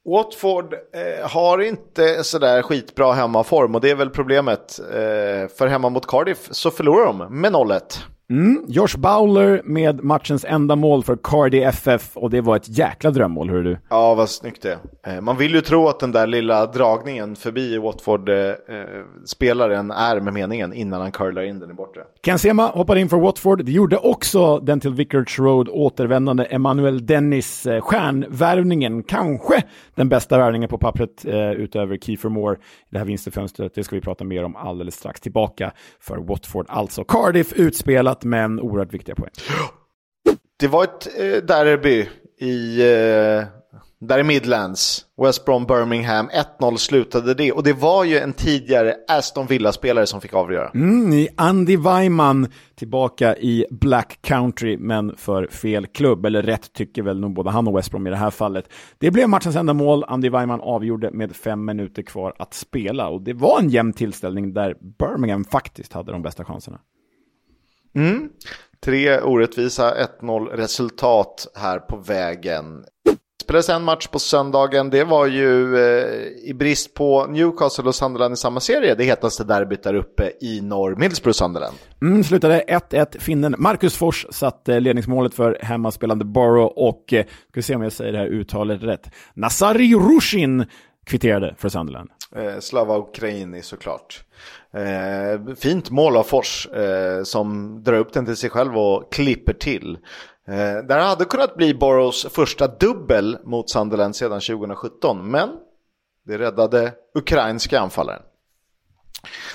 [SPEAKER 1] Watford eh, har inte sådär skitbra hemmaform och det är väl problemet. Eh, för hemma mot Cardiff så förlorar de med 0-1.
[SPEAKER 2] Mm, Josh Bowler med matchens enda mål för Cardi FF och det var ett jäkla drömmål, hör du.
[SPEAKER 1] Ja, vad snyggt det eh, Man vill ju tro att den där lilla dragningen förbi Watford-spelaren är med meningen innan han curlar in den i bortre.
[SPEAKER 2] Ken Sema hoppade in för Watford. Det gjorde också den till Vicarage Road återvändande Emanuel Dennis eh, stjärnvärvningen. Kanske den bästa värvningen på pappret eh, utöver Kiefer Moore i det här vinsterfönstret. Det ska vi prata mer om alldeles strax. Tillbaka för Watford, alltså Cardiff utspelat men oerhört viktiga poäng.
[SPEAKER 1] Det var ett eh, derby i eh, där i Midlands. West Brom Birmingham, 1-0 slutade det. Och det var ju en tidigare Aston Villa-spelare som fick avgöra.
[SPEAKER 2] Mm, Andy Weimann tillbaka i Black Country, men för fel klubb. Eller rätt tycker väl nog både han och West Brom i det här fallet. Det blev matchens enda mål. Andy Weimann avgjorde med fem minuter kvar att spela. Och det var en jämn tillställning där Birmingham faktiskt hade de bästa chanserna.
[SPEAKER 1] Mm. Tre orättvisa 1-0 resultat här på vägen Det spelades en match på söndagen. Det var ju eh, i brist på Newcastle och Sunderland i samma serie det hetaste derbyt där uppe i norr, Middlesbrough Sunderland.
[SPEAKER 2] Mm, slutade 1-1. Finnen Marcus Fors satte eh, ledningsmålet för hemmaspelande Borough och, eh, ska vi se om jag säger det här uttalet rätt, Nazari Rushin kvitterade för Sunderland.
[SPEAKER 1] Eh, Slava Ukraini såklart. Eh, fint mål av Fors eh, som drar upp den till sig själv och klipper till. Eh, där hade kunnat bli Boroughs första dubbel mot Sunderland sedan 2017, men det räddade ukrainska anfallaren.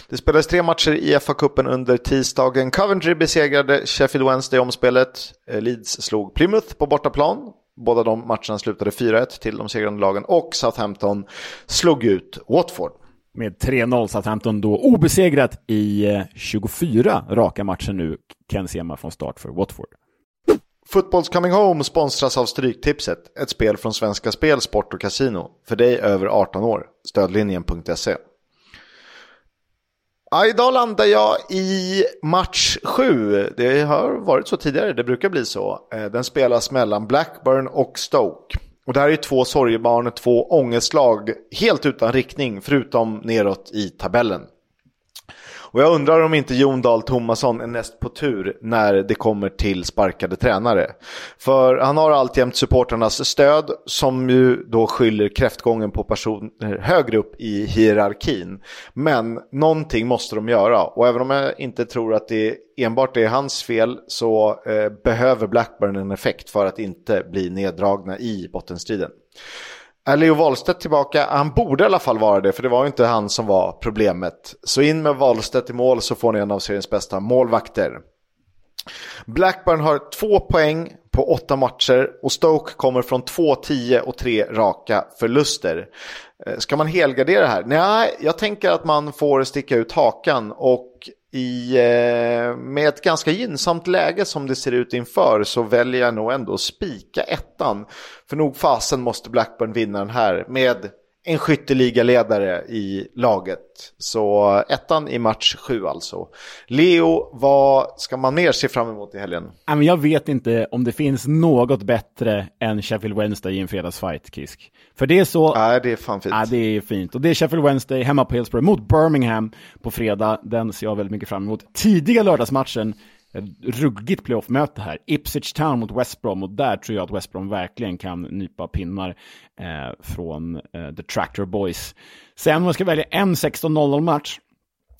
[SPEAKER 1] Det spelades tre matcher i FA-cupen under tisdagen. Coventry besegrade Sheffield Wednesday i omspelet. Eh, Leeds slog Plymouth på bortaplan. Båda de matcherna slutade 4-1 till de segrande lagen och Southampton slog ut Watford.
[SPEAKER 2] Med 3-0 Southampton då obesegrat i 24 eh, raka matcher nu. Ken Sema från start för Watford.
[SPEAKER 1] Fotbolls Coming Home sponsras av Stryktipset, ett spel från Svenska Spel, Sport och Casino. För dig över 18 år. Stödlinjen.se. Ja, idag landar jag i match 7. Det har varit så tidigare, det brukar bli så. Eh, den spelas mellan Blackburn och Stoke. Och det här är två sorgebarn, två ångestlag, helt utan riktning, förutom neråt i tabellen. Och jag undrar om inte Jon Dahl Tomasson är näst på tur när det kommer till sparkade tränare. För han har alltjämt supporternas stöd som ju då skyller kräftgången på personer högre upp i hierarkin. Men någonting måste de göra och även om jag inte tror att det enbart är hans fel så eh, behöver Blackburn en effekt för att inte bli neddragna i bottenstriden. Är Leo Wahlstedt tillbaka? Han borde i alla fall vara det, för det var ju inte han som var problemet. Så in med Wahlstedt i mål så får ni en av seriens bästa målvakter. Blackburn har två poäng på åtta matcher och Stoke kommer från två, tio och tre raka förluster. Eh, ska man helgardera här? Nej, jag tänker att man får sticka ut hakan och i, eh, med ett ganska gynnsamt läge som det ser ut inför så väljer jag nog ändå att spika ettan. För nog fasen måste Blackburn vinna den här med en skytteligaledare i laget. Så ettan i match sju alltså. Leo, vad ska man mer se fram emot i helgen?
[SPEAKER 2] Jag vet inte om det finns något bättre än Sheffield Wednesday i en fredagsfight, Kisk. För det är så...
[SPEAKER 1] Nej, det är fan fint.
[SPEAKER 2] Ja, det är fint. Och det är Sheffield Wednesday hemma på Hillsborough mot Birmingham på fredag. Den ser jag väldigt mycket fram emot. Tidiga lördagsmatchen ruggigt playoff-möte här. Ipswich Town mot West Brom och där tror jag att West Brom verkligen kan nypa pinnar eh, från eh, The Tractor Boys. Sen om jag ska välja en 16-0 match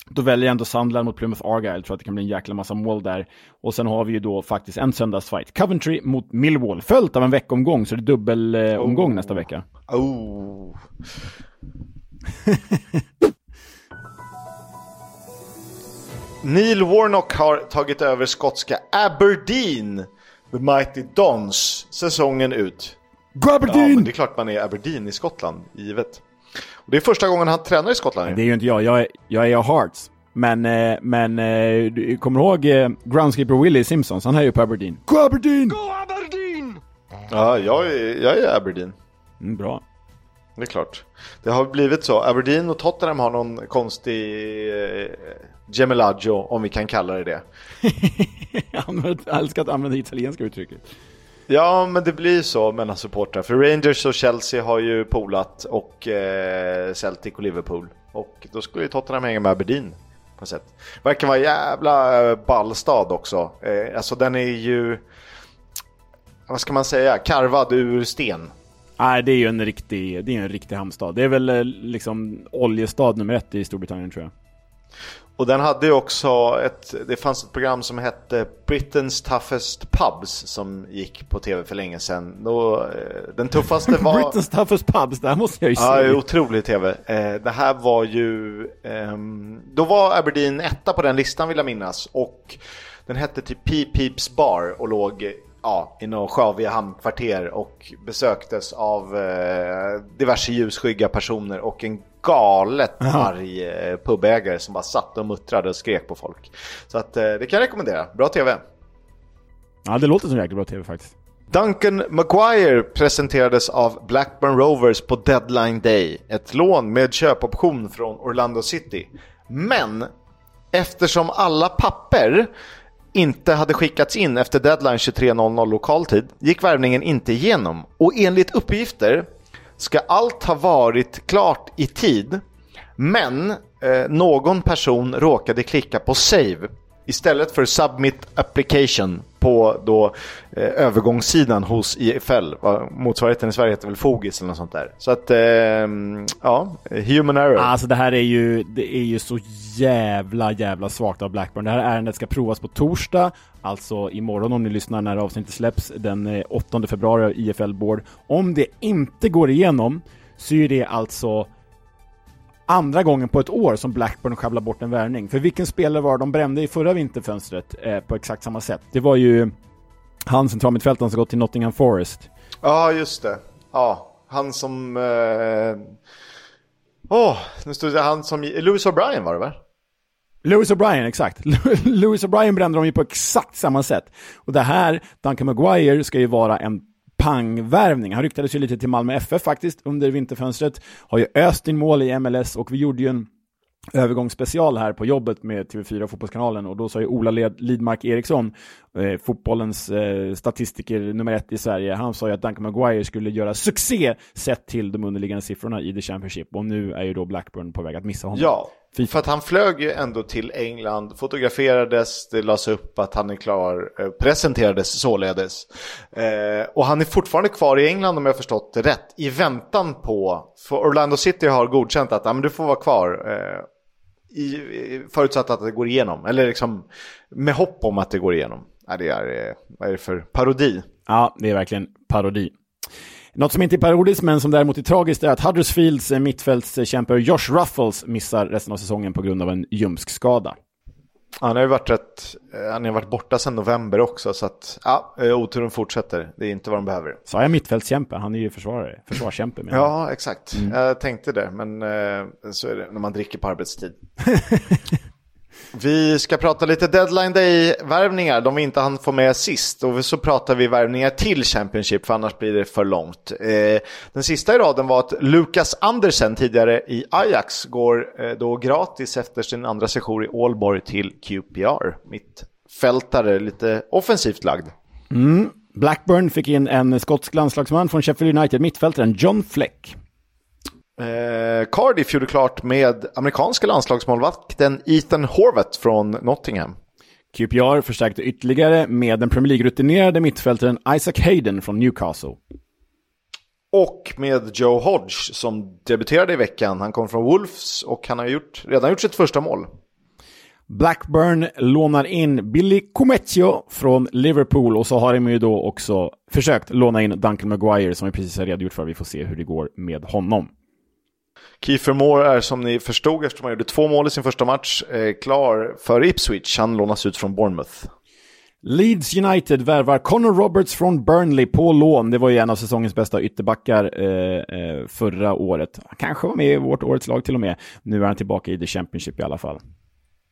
[SPEAKER 2] då väljer jag ändå Sunderland mot Plymouth Argyle, jag tror att det kan bli en jäkla massa mål där. Och sen har vi ju då faktiskt en söndagsfight. Coventry mot Millwall, följt av en veckomgång, så det är dubbelomgång oh. nästa vecka.
[SPEAKER 1] Oh. Neil Warnock har tagit över skotska Aberdeen, The Mighty Dons, säsongen ut.
[SPEAKER 2] Aberdeen! Ja,
[SPEAKER 1] det är klart man är Aberdeen i Skottland, givet. Det är första gången han tränar i Skottland.
[SPEAKER 2] Det är ju inte jag, jag är, jag är Hearts. Men, eh, men eh, du kommer ihåg eh, Groundskeeper Willie Simpsons? Han är ju på Aberdeen.
[SPEAKER 1] Go Aberdeen! Go Aberdeen! Ja, jag är, jag är Aberdeen.
[SPEAKER 2] Mm, bra.
[SPEAKER 1] Det är klart. Det har blivit så. Aberdeen och Tottenham har någon konstig eh, Gemelaggio, om vi kan kalla det det. (laughs)
[SPEAKER 2] jag älskar att använda italienska uttrycket.
[SPEAKER 1] Ja, men det blir ju så mellan supportrar. För Rangers och Chelsea har ju polat och eh, Celtic och Liverpool. Och då skulle ju Tottenham hänga med Aberdeen på sätt. Verkar vara jävla eh, ballstad också. Eh, alltså den är ju, vad ska man säga, karvad ur sten.
[SPEAKER 2] Nej, det är ju en riktig, det är en riktig hamnstad. Det är väl eh, liksom oljestad nummer ett i Storbritannien tror jag.
[SPEAKER 1] Och den hade ju också ett, det fanns ett program som hette Britain's Toughest Pubs som gick på tv för länge sedan. Då, eh, den tuffaste (laughs) var...
[SPEAKER 2] Britain's Toughest Pubs, det här måste jag ju
[SPEAKER 1] säga. Ja, otrolig tv. Eh, det här var ju, ehm, då var Aberdeen etta på den listan vill jag minnas. Och den hette typ Pee Peeps Bar och låg ja, i något sjaviga hamnkvarter och besöktes av eh, diverse ljusskygga personer och en galet arg eh, pubägare som bara satt och muttrade och skrek på folk. Så att eh, det kan jag rekommendera. Bra TV.
[SPEAKER 2] Ja, det låter som jäkligt bra TV faktiskt.
[SPEAKER 1] Duncan Maguire presenterades av Blackburn Rovers på deadline day. Ett lån med köpoption från Orlando City. Men eftersom alla papper inte hade skickats in efter deadline 23.00 lokal tid gick värvningen inte igenom. Och enligt uppgifter ska allt ha varit klart i tid. Men eh, någon person råkade klicka på save istället för submit application på då eh, övergångssidan hos IFL. Motsvarigheten i Sverige heter väl Fogis eller något sånt där. Så att, eh, ja, human error.
[SPEAKER 2] Alltså det här är ju, det är ju så jävla, jävla svagt av Blackburn. Det här ärendet ska provas på torsdag, alltså imorgon om ni lyssnar när avsnittet släpps, den eh, 8 februari februari IFL Board. Om det inte går igenom så är det alltså andra gången på ett år som Blackburn sjabblar bort en värvning. För vilken spelare var de brände i förra vinterfönstret eh, på exakt samma sätt? Det var ju han centralmittfältaren som gått till Nottingham Forest.
[SPEAKER 1] Ja, just det. Ja, han som... Åh, eh... oh, nu stod det han som... Lewis O'Brien var det va?
[SPEAKER 2] Lewis O'Brien, exakt. (laughs) Lewis O'Brien brände de ju på exakt samma sätt. Och det här, Duncan Maguire, ska ju vara en pangvärvning. Han ryktades ju lite till Malmö FF faktiskt under vinterfönstret. Har ju öst in mål i MLS och vi gjorde ju en övergångsspecial här på jobbet med TV4 Fotbollskanalen och då sa ju Ola Lidmark Eriksson, eh, fotbollens eh, statistiker nummer ett i Sverige, han sa ju att Duncan Maguire skulle göra succé sett till de underliggande siffrorna i The Championship och nu är ju då Blackburn på väg att missa honom.
[SPEAKER 1] Ja, för att han flög ju ändå till England, fotograferades, det lades upp att han är klar, eh, presenterades således. Eh, och han är fortfarande kvar i England om jag förstått det rätt, i väntan på, för Orlando City har godkänt att ah, men du får vara kvar. Eh, i, förutsatt att det går igenom, eller liksom med hopp om att det går igenom. Ja, det är, vad är det för parodi?
[SPEAKER 2] Ja, det är verkligen parodi. Något som inte är parodiskt men som däremot är tragiskt är att Huddersfields mittfältskämpe Josh Ruffles missar resten av säsongen på grund av en ljumskskada.
[SPEAKER 1] Han har ju varit, rätt, eh, han har varit borta sedan november också så att ja, eh, oturen fortsätter. Det är inte vad de behöver.
[SPEAKER 2] Sa jag mittfältskämpe? Han är ju försvarare, försvarskämpe.
[SPEAKER 1] ja, exakt. Mm. Jag tänkte det, men eh, så är det när man dricker på arbetstid. (laughs) Vi ska prata lite deadline day-värvningar, de vi inte hann få med sist. Och så pratar vi värvningar till Championship, för annars blir det för långt. Eh, den sista i raden var att Lukas Andersen, tidigare i Ajax, går eh, då gratis efter sin andra session i Ålborg till QPR. Mittfältare, lite offensivt lagd.
[SPEAKER 2] Mm. Blackburn fick in en skotsk landslagsman från Sheffield United, mittfältaren John Fleck.
[SPEAKER 1] Eh, Cardiff gjorde klart med amerikanska landslagsmålvakten Ethan Horvath från Nottingham.
[SPEAKER 2] QPR förstärkte ytterligare med den Premier League-rutinerade mittfältaren Isaac Hayden från Newcastle.
[SPEAKER 1] Och med Joe Hodge som debuterade i veckan. Han kom från Wolves och han har gjort, redan gjort sitt första mål.
[SPEAKER 2] Blackburn lånar in Billy Comecchio från Liverpool och så har de ju då också försökt låna in Duncan Maguire som vi precis har redogjort för. Vi får se hur det går med honom.
[SPEAKER 1] Kiefer Moore är som ni förstod eftersom han gjorde två mål i sin första match eh, klar för Ipswich. Han lånas ut från Bournemouth.
[SPEAKER 2] Leeds United värvar Connor Roberts från Burnley på lån. Det var ju en av säsongens bästa ytterbackar eh, eh, förra året. Kanske var med i vårt årets lag till och med. Nu är han tillbaka i The Championship i alla fall.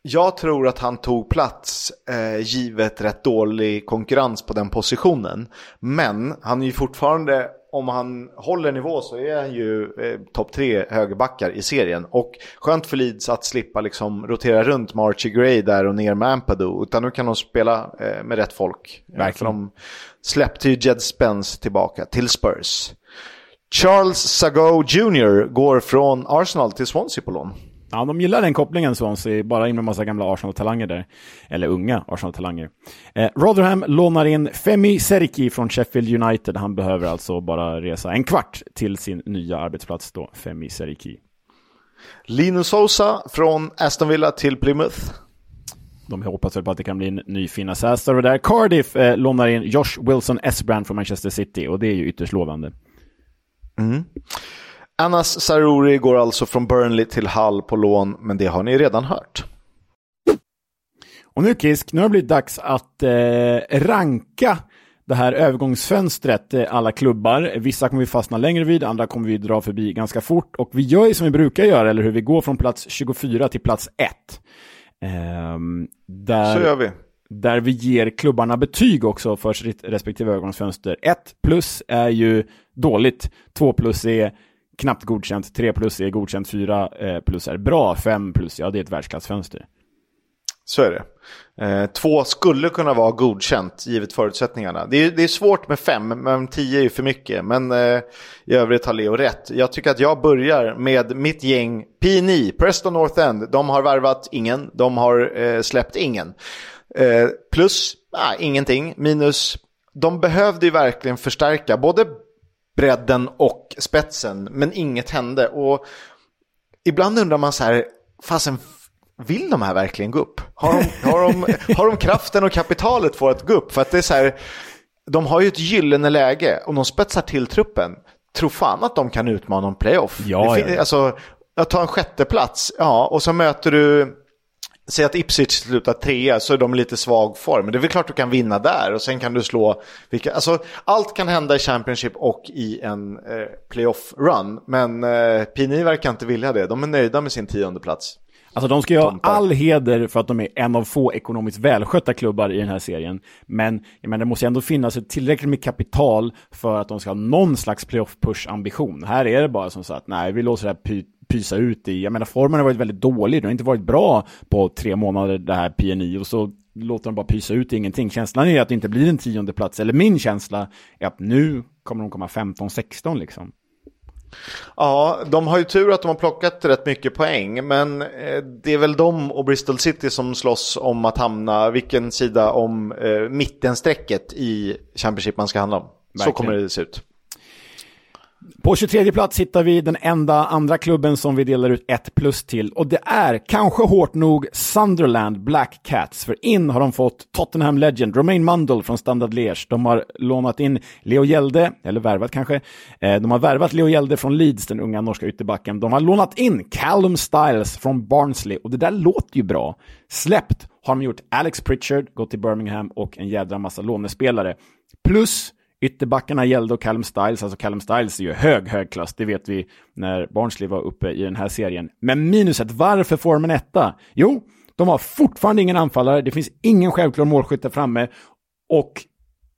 [SPEAKER 1] Jag tror att han tog plats eh, givet rätt dålig konkurrens på den positionen. Men han är ju fortfarande om han håller nivå så är han ju eh, topp tre högerbackar i serien. Och skönt för Leeds att slippa liksom rotera runt med Archie Gray där och ner med Ampadu. Utan nu kan de spela eh, med rätt folk.
[SPEAKER 2] Verkligen.
[SPEAKER 1] De släppte ju Jed Spence tillbaka till Spurs. Charles Sago Jr går från Arsenal till Swansea på lån.
[SPEAKER 2] Ja, de gillar den kopplingen Swansea, bara in med massa gamla Arsenal-talanger där. Eller unga Arsenal-talanger. Eh, Rotherham lånar in Femi Serki från Sheffield United. Han behöver alltså bara resa en kvart till sin nya arbetsplats då, Femi Serki.
[SPEAKER 1] Linus Sosa från Aston Villa till Plymouth.
[SPEAKER 2] De hoppas väl på att det kan bli en ny fin assist över där. Cardiff eh, lånar in Josh Wilson S-Brand från Manchester City och det är ju ytterst lovande.
[SPEAKER 1] Mm. Anas Saruri går alltså från Burnley till Hull på lån, men det har ni redan hört.
[SPEAKER 2] Och nu Kisk, nu har det blivit dags att eh, ranka det här övergångsfönstret, eh, alla klubbar. Vissa kommer vi fastna längre vid, andra kommer vi dra förbi ganska fort. Och vi gör ju som vi brukar göra, eller hur? Vi går från plats 24 till plats 1.
[SPEAKER 1] Ehm, där, Så gör vi.
[SPEAKER 2] Där vi ger klubbarna betyg också för sitt respektive övergångsfönster. 1 plus är ju dåligt, 2 plus är knappt godkänt, 3 plus är godkänt, 4 eh, plus är bra, 5 plus, ja det är ett världsklassfönster.
[SPEAKER 1] Så är det. Eh, två skulle kunna vara godkänt givet förutsättningarna. Det är, det är svårt med fem, men tio är ju för mycket. Men eh, i övrigt har Leo rätt. Jag tycker att jag börjar med mitt gäng P9, Preston North End. De har värvat ingen, de har eh, släppt ingen. Eh, plus, ah, ingenting. Minus, de behövde ju verkligen förstärka både bredden och spetsen, men inget hände. Och ibland undrar man så här, fasen vill de här verkligen gå upp? Har de, har de, har de kraften och kapitalet för att gå upp? För att det är så här, de har ju ett gyllene läge och de spetsar till truppen. Tro fan att de kan utmana en playoff.
[SPEAKER 2] Ja,
[SPEAKER 1] ja. Alltså, att ta en sjätteplats, ja, och så möter du Säg att Ipswich slutar trea så är de lite svag form. Men det är väl klart du kan vinna där och sen kan du slå vilka, alltså allt kan hända i Championship och i en eh, playoff-run. Men eh, PNI verkar inte vilja det, de är nöjda med sin tionde plats.
[SPEAKER 2] Alltså de ska ju ha all heder för att de är en av få ekonomiskt välskötta klubbar i den här serien. Men menar, det måste ändå finnas tillräckligt med kapital för att de ska ha någon slags playoff-push-ambition. Här är det bara som så att nej, vi låter det här py pysa ut i. Jag menar, formen har varit väldigt dålig. Den har inte varit bra på tre månader, det här PNI. Och så låter de bara pysa ut i ingenting. Känslan är att det inte blir en tionde plats. Eller min känsla är att nu kommer de komma 15-16 liksom.
[SPEAKER 1] Ja, de har ju tur att de har plockat rätt mycket poäng, men eh, det är väl de och Bristol City som slåss om att hamna, vilken sida om eh, mittensträcket i Championship man ska handla om. Verkligen. Så kommer det se ut.
[SPEAKER 2] På 23 plats hittar vi den enda andra klubben som vi delar ut ett plus till och det är, kanske hårt nog, Sunderland Black Cats. För in har de fått Tottenham Legend, Romain Mandel från Standard Liège. De har lånat in Leo Gjelde, eller värvat kanske. Eh, de har värvat Leo Gjelde från Leeds, den unga norska ytterbacken. De har lånat in Callum Styles från Barnsley och det där låter ju bra. Släppt har de gjort Alex Pritchard, gått till Birmingham och en jädra massa lånespelare. Plus Ytterbackarna gällde och Callum Styles, alltså Callum Styles är ju hög, hög klass, det vet vi när Barnsley var uppe i den här serien. Men minuset, varför får de en etta? Jo, de har fortfarande ingen anfallare, det finns ingen självklar målskytt där framme och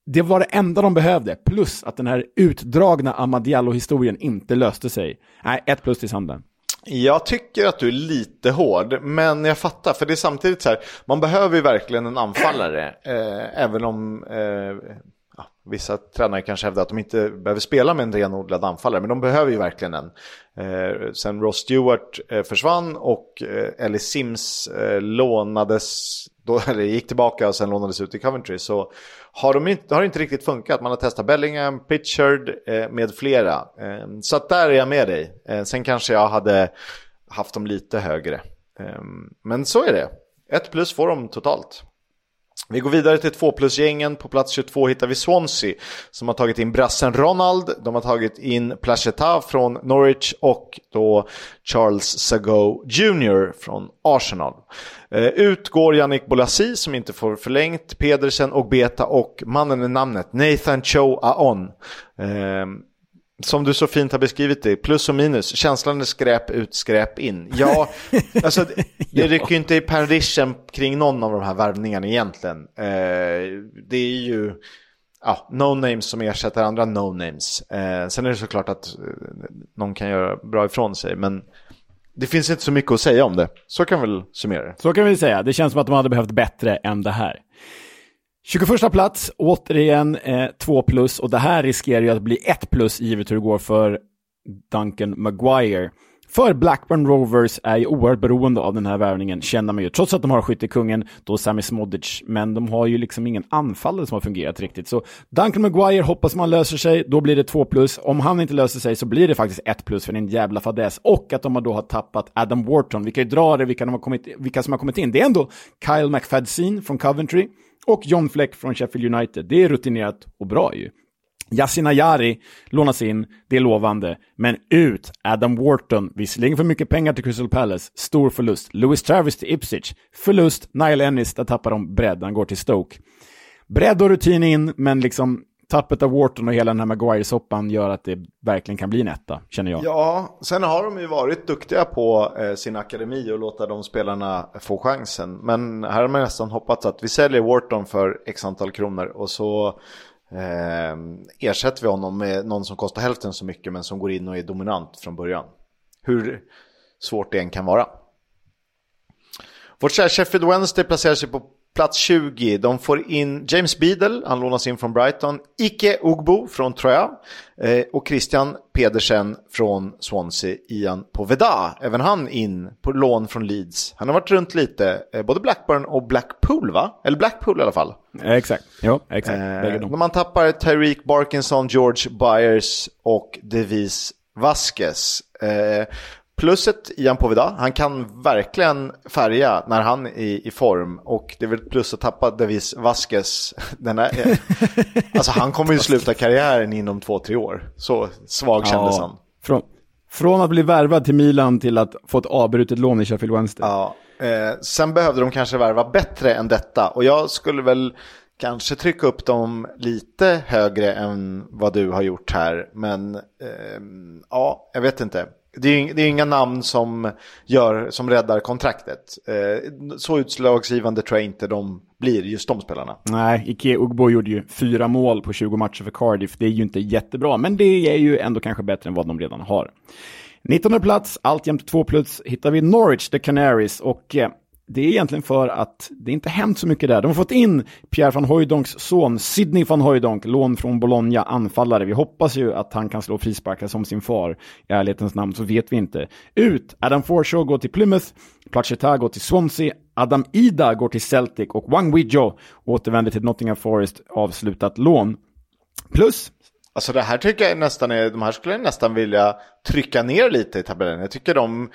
[SPEAKER 2] det var det enda de behövde, plus att den här utdragna Amadiallo-historien inte löste sig. Nej, ett plus till Sanden.
[SPEAKER 1] Jag tycker att du är lite hård, men jag fattar. För det är samtidigt så här, man behöver ju verkligen en anfallare. (clears throat) Eh, även om eh, Vissa tränare kanske hävdar att de inte behöver spela med en renodlad anfallare, men de behöver ju verkligen en. Eh, sen Ross Stewart eh, försvann och eh, Ellie Sims eh, lånades, då, (laughs) eller gick tillbaka och sen lånades ut i Coventry. Så har, de inte, har det inte riktigt funkat. Man har testat Bellingham, Pitchard eh, med flera. Eh, så att där är jag med dig. Eh, sen kanske jag hade haft dem lite högre. Eh, men så är det. Ett plus får de totalt. Vi går vidare till 2 plus-gängen. På plats 22 hittar vi Swansea som har tagit in brassen Ronald. De har tagit in Placheta från Norwich och då Charles Sago Jr från Arsenal. Eh, ut går Yannick Bolassi som inte får förlängt, Pedersen och Beta och mannen med namnet Nathan Cho Aon. Eh, som du så fint har beskrivit det, plus och minus. Känslan är skräp ut, skräp in. Ja, (laughs) alltså det rycker ju inte i perdition kring någon av de här värvningarna egentligen. Eh, det är ju ja, no-names som ersätter andra no-names. Eh, sen är det såklart att eh, någon kan göra bra ifrån sig, men det finns inte så mycket att säga om det. Så kan vi väl summera det.
[SPEAKER 2] Så kan vi säga. Det känns som att de hade behövt bättre än det här. 21 plats, återigen eh, 2 plus och det här riskerar ju att bli 1 plus givet hur det går för Duncan Maguire. För Blackburn Rovers är ju oerhört beroende av den här värvningen, känner man ju. Trots att de har skyttekungen, då Sami Smodic, men de har ju liksom ingen anfallare som har fungerat riktigt. Så Duncan Maguire hoppas man löser sig, då blir det 2 plus. Om han inte löser sig så blir det faktiskt 1 plus för en jävla fadäs. Och att de då har tappat Adam Wharton. Vi kan ju dra det, vilka, de har kommit, vilka som har kommit in. Det är ändå Kyle McFadzean från Coventry och John Fleck från Sheffield United. Det är rutinerat och bra ju. Yasin Ayari lånas in, det är lovande. Men ut Adam Wharton, visserligen för mycket pengar till Crystal Palace, stor förlust. Louis Travis till Ipswich, förlust. Nile Ennis, där tappar de bredd, han går till Stoke. bredd och rutin in, men liksom tappet av Wharton och hela den här Maguire-soppan gör att det verkligen kan bli en etta, känner jag.
[SPEAKER 1] Ja, sen har de ju varit duktiga på eh, sin akademi och låta de spelarna få chansen. Men här har man nästan hoppats att vi säljer Wharton för x antal kronor och så eh, ersätter vi honom med någon som kostar hälften så mycket men som går in och är dominant från början. Hur svårt det än kan vara. Vårt kära Sheffield Wednesday placerar sig på plats 20. De får in James Beadle, han lånas in från Brighton. Ike Ugbo från Troja. Eh, och Christian Pedersen från Swansea. Ian Poveda, även han in på lån från Leeds. Han har varit runt lite, eh, både Blackburn och Blackpool va? Eller Blackpool i alla fall.
[SPEAKER 2] Eh, exakt, ja exakt.
[SPEAKER 1] Eh, man tappar Tyreek Barkinson, George Byers och Devis Vasquez. Eh, Pluset Ian Poveda, han kan verkligen färga när han är i form. Och det är väl plus att tappa Davis Vasquez. (laughs) Den är, (laughs) alltså han kommer ju sluta karriären inom två, tre år. Så svag kändes ja, han.
[SPEAKER 2] Från, från att bli värvad till Milan till att få ett avbrutet lån i Sheffield Wednesday.
[SPEAKER 1] Ja, eh, sen behövde de kanske värva bättre än detta. Och jag skulle väl kanske trycka upp dem lite högre än vad du har gjort här. Men eh, ja, jag vet inte det är, det är inga namn som, gör, som räddar kontraktet. Eh, så utslagsgivande tror jag inte de blir, just de spelarna.
[SPEAKER 2] Nej, Ike Ugbo gjorde ju fyra mål på 20 matcher för Cardiff. Det är ju inte jättebra, men det är ju ändå kanske bättre än vad de redan har. 19 plats, alltjämt två plus, hittar vi Norwich, The Canaries. Och eh, det är egentligen för att det inte hänt så mycket där. De har fått in Pierre van Hooijdonks son, Sidney van Hooijdonk, lån från Bologna, anfallare. Vi hoppas ju att han kan slå frisparkar som sin far. I ärlighetens namn så vet vi inte. Ut, Adam Forshaw går till Plymouth, Placheta går till Swansea, Adam Ida går till Celtic och Wang Wijo återvänder till Nottingham Forest, avslutat lån. Plus
[SPEAKER 1] Alltså det här tycker jag nästan är, de här skulle jag nästan vilja trycka ner lite i tabellen. Jag tycker de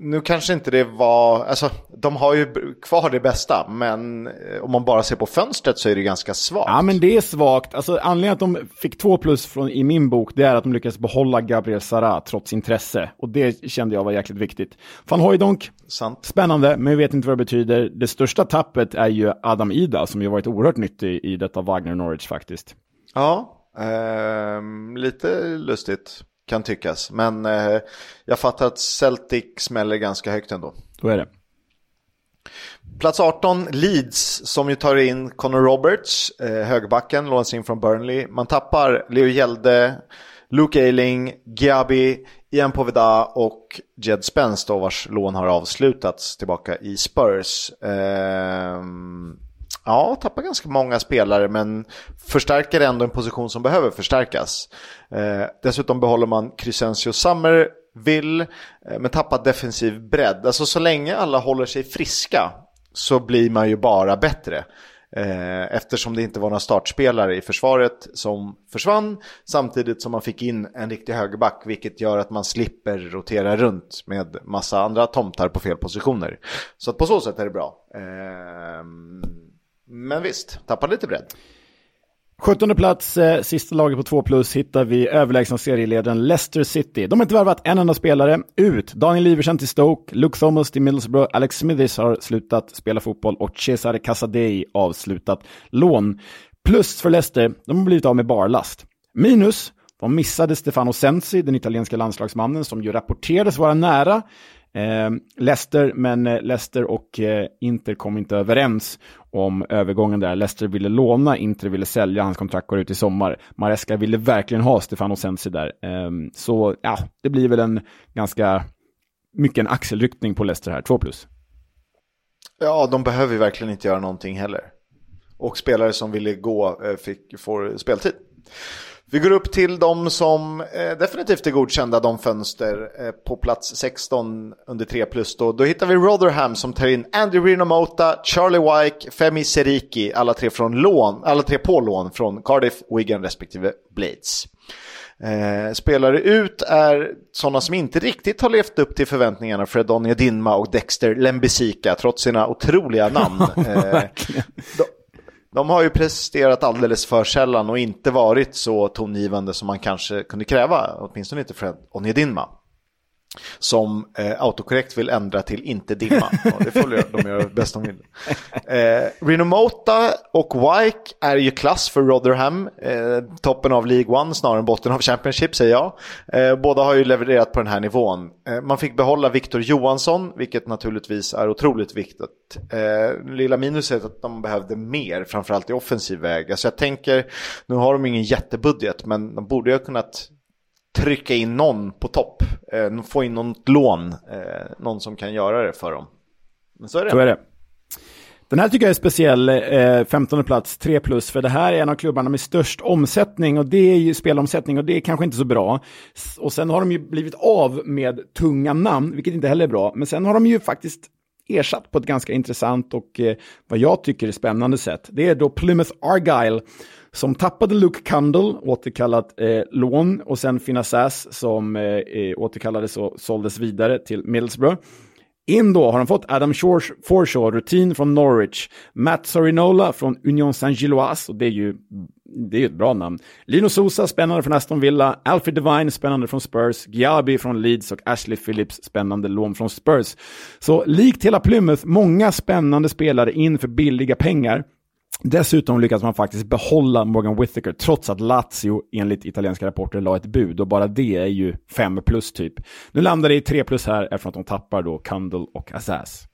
[SPEAKER 1] nu kanske inte det var, alltså de har ju kvar det bästa, men eh, om man bara ser på fönstret så är det ganska svagt.
[SPEAKER 2] Ja, men det är svagt. Alltså anledningen att de fick två plus från, i min bok, det är att de lyckades behålla Gabriel Sara trots intresse. Och det kände jag var jäkligt viktigt. Van Hooijdonk, spännande, men vi vet inte vad det betyder. Det största tappet är ju Adam Ida, som ju varit oerhört nyttig i detta Wagner Norwich faktiskt.
[SPEAKER 1] Ja, eh, lite lustigt kan tyckas. Men eh, jag fattar att Celtic smäller ganska högt ändå.
[SPEAKER 2] Då är det.
[SPEAKER 1] Plats 18, Leeds, som ju tar in Connor Roberts, eh, högbacken, lånas in från Burnley. Man tappar Leo Hjelde, Luke Ayling, Giabi, Ian Poveda och Jed Spence då, vars lån har avslutats tillbaka i Spurs. Eh, Ja, tappar ganska många spelare men förstärker ändå en position som behöver förstärkas. Eh, dessutom behåller man Crescencio Summerville eh, men tappar defensiv bredd. Alltså så länge alla håller sig friska så blir man ju bara bättre. Eh, eftersom det inte var några startspelare i försvaret som försvann samtidigt som man fick in en riktig högerback vilket gör att man slipper rotera runt med massa andra tomtar på fel positioner. Så att på så sätt är det bra. Eh, men visst, tappade lite bredd.
[SPEAKER 2] 17 plats, eh, sista laget på 2 plus, hittar vi överlägsna serieledaren Leicester City. De har inte värvat en enda spelare. Ut, Daniel Iversen till Stoke, Luke Thomas till Middlesbrough, Alex Smithis har slutat spela fotboll och Cesare Casadei avslutat lån. Plus för Leicester, de har blivit av med barlast. Minus, de missade Stefano Sensi, den italienska landslagsmannen som ju rapporterades vara nära Eh, Leicester, men eh, Leicester och eh, Inter kom inte överens om övergången där. Leicester ville låna, Inter ville sälja, hans kontrakt går ut i sommar. Maresca ville verkligen ha Stefano Sensi där. Eh, så ja, det blir väl en ganska mycket en axelryckning på Leicester här, 2 plus.
[SPEAKER 1] Ja, de behöver ju verkligen inte göra någonting heller. Och spelare som ville gå eh, fick, får speltid. Vi går upp till de som eh, definitivt är godkända, de fönster eh, på plats 16 under 3 plus. Då, då hittar vi Rotherham som tar in Andy Rinomota, Charlie Wyke, Femi Seriki, alla tre, från lån, alla tre på lån från Cardiff, Wigan respektive Blades. Eh, spelare ut är sådana som inte riktigt har levt upp till förväntningarna. Fredonia Dinma och Dexter Lembisika trots sina otroliga namn. (laughs) eh, de de har ju presterat alldeles för sällan och inte varit så tongivande som man kanske kunde kräva, åtminstone inte Fred Onyedinma som eh, autokorrekt vill ändra till inte dimma. (laughs) Och det får de göra bäst de vill. Eh, Rinomota och Wike är ju klass för Rotherham. Eh, toppen av League One snarare än botten av Championship säger jag. Eh, båda har ju levererat på den här nivån. Eh, man fick behålla Victor Johansson, vilket naturligtvis är otroligt viktigt. Eh, lilla minuset är att de behövde mer, framförallt i offensiv väg. Alltså jag tänker, nu har de ingen jättebudget, men de borde ju ha kunnat trycka in någon på topp. Eh, få in något lån. Eh, någon som kan göra det för dem. Men så är det.
[SPEAKER 2] Så är det. Den här tycker jag är speciell, eh, 15 plats, 3 plus, för det här är en av klubbarna med störst omsättning och det är ju spelomsättning och det är kanske inte så bra. Och sen har de ju blivit av med tunga namn, vilket inte heller är bra. Men sen har de ju faktiskt ersatt på ett ganska intressant och eh, vad jag tycker är spännande sätt. Det är då Plymouth Argyle som tappade Luke Cundle, återkallat eh, lån, och sen Finassas som eh, eh, återkallades och såldes vidare till Middlesbrough. In då har de fått Adam Forshaw, rutin från Norwich, Matt Sorinola från Union Saint-Gilloise, och det är ju det är ett bra namn. Lino Sousa, spännande från Aston Villa, Alfred Devine, spännande från Spurs, Giabi från Leeds och Ashley Phillips, spännande lån från Spurs. Så likt hela Plymouth, många spännande spelare in för billiga pengar. Dessutom lyckas man faktiskt behålla Morgan Whittaker trots att Lazio enligt italienska rapporter la ett bud och bara det är ju 5 plus typ. Nu landar det i 3 plus här eftersom att de tappar då Kundle och Azaz.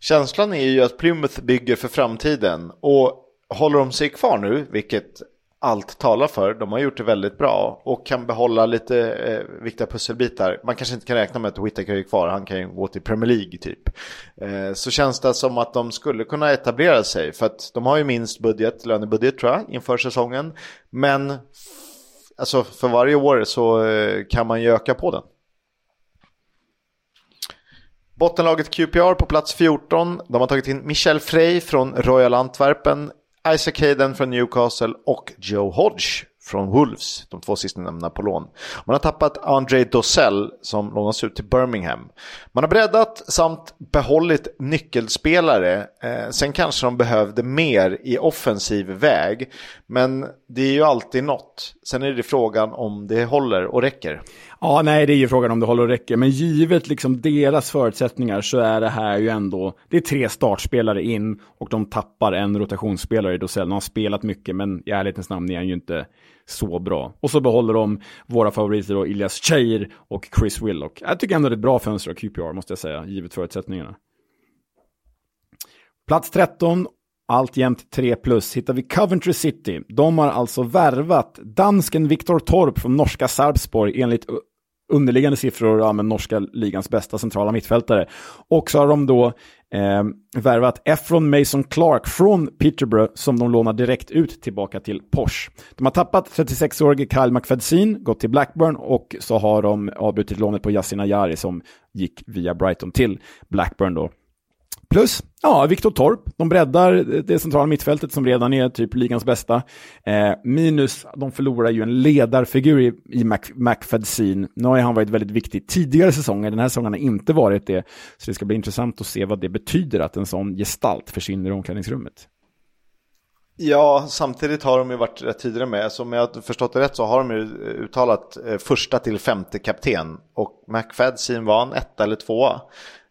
[SPEAKER 1] Känslan är ju att Plymouth bygger för framtiden och håller de sig kvar nu, vilket allt talar för. De har gjort det väldigt bra och kan behålla lite eh, viktiga pusselbitar. Man kanske inte kan räkna med att Whittaker är kvar, han kan ju gå till Premier League typ. Eh, så känns det som att de skulle kunna etablera sig för att de har ju minst budget, lönebudget tror jag, inför säsongen. Men alltså för varje år så eh, kan man ju öka på den. Bottenlaget QPR på plats 14. De har tagit in Michel Frey från Royal Antwerpen, Isaac Hayden från Newcastle och Joe Hodge från Wolves, de två sistnämnda på lån. Man har tappat André Dossell som lånas ut till Birmingham. Man har breddat samt behållit nyckelspelare. Eh, sen kanske de behövde mer i offensiv väg. Men det är ju alltid något. Sen är det frågan om det håller och räcker.
[SPEAKER 2] Ja, nej, det är ju frågan om det håller och räcker. Men givet liksom deras förutsättningar så är det här ju ändå, det är tre startspelare in och de tappar en rotationsspelare i Dosell. De har spelat mycket, men i ärlighetens namn är han ju inte så bra. Och så behåller de våra favoriter då, Ilias Cheir och Chris Willock. Jag tycker ändå det är ett bra fönster av QPR, måste jag säga, givet förutsättningarna. Plats 13 alltjämt 3 plus, hittar vi Coventry City. De har alltså värvat dansken Viktor Torp från norska Sarpsborg enligt underliggande siffror, ja, men norska ligans bästa centrala mittfältare. Och så har de då eh, värvat Efron Mason Clark från Peterborough som de lånar direkt ut tillbaka till Porsche. De har tappat 36-årige Kyle McFadsin, gått till Blackburn och så har de avbrutit lånet på Yasin Ayari som gick via Brighton till Blackburn då. Plus, ja, Viktor Torp. De breddar det centrala mittfältet som redan är typ ligans bästa. Eh, minus, de förlorar ju en ledarfigur i, i Mac, McFadsin. Nu har han varit väldigt viktig tidigare säsonger. Den här säsongen har inte varit det. Så det ska bli intressant att se vad det betyder att en sån gestalt försvinner i omklädningsrummet.
[SPEAKER 1] Ja, samtidigt har de ju varit rätt tidigare med. Alltså, som jag har förstått det rätt så har de ju uttalat eh, första till femte kapten. Och McFadsin var en etta eller tvåa.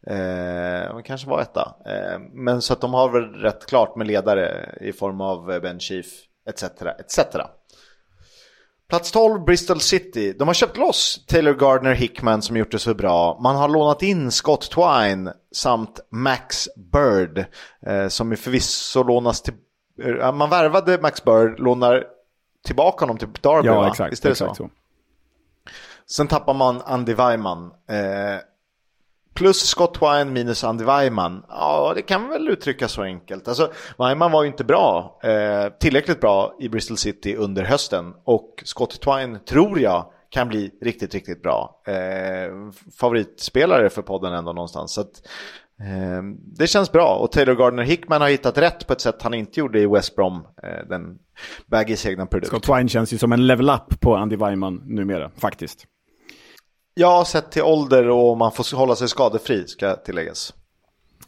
[SPEAKER 1] Eh, kanske var etta. Eh, men så att de har väl rätt klart med ledare i form av eh, Ben Chief etc. etc. Plats 12, Bristol City. De har köpt loss Taylor Gardner Hickman som gjort det så bra. Man har lånat in Scott Twine samt Max Bird eh, som förvisso lånas till... Eh, man värvade Max Bird, lånar tillbaka honom till Derby
[SPEAKER 2] ja, va? Exakt, Visst är det exakt så? så?
[SPEAKER 1] Sen tappar man Andy Weiman. Eh, Plus Scott Wine minus Andy Weiman. Ja, det kan väl uttryckas så enkelt. Alltså, Weiman var ju inte bra, eh, tillräckligt bra i Bristol City under hösten. Och Scott Twine tror jag kan bli riktigt, riktigt bra. Eh, favoritspelare för podden ändå någonstans. Så att, eh, det känns bra. Och Taylor Gardner Hickman har hittat rätt på ett sätt han inte gjorde i West Brom. Eh, den Baggys egna produkt.
[SPEAKER 2] Scott Twine känns ju som en level up på Andy Weiman numera, faktiskt.
[SPEAKER 1] Ja, sett till ålder och man får hålla sig skadefri ska tilläggas.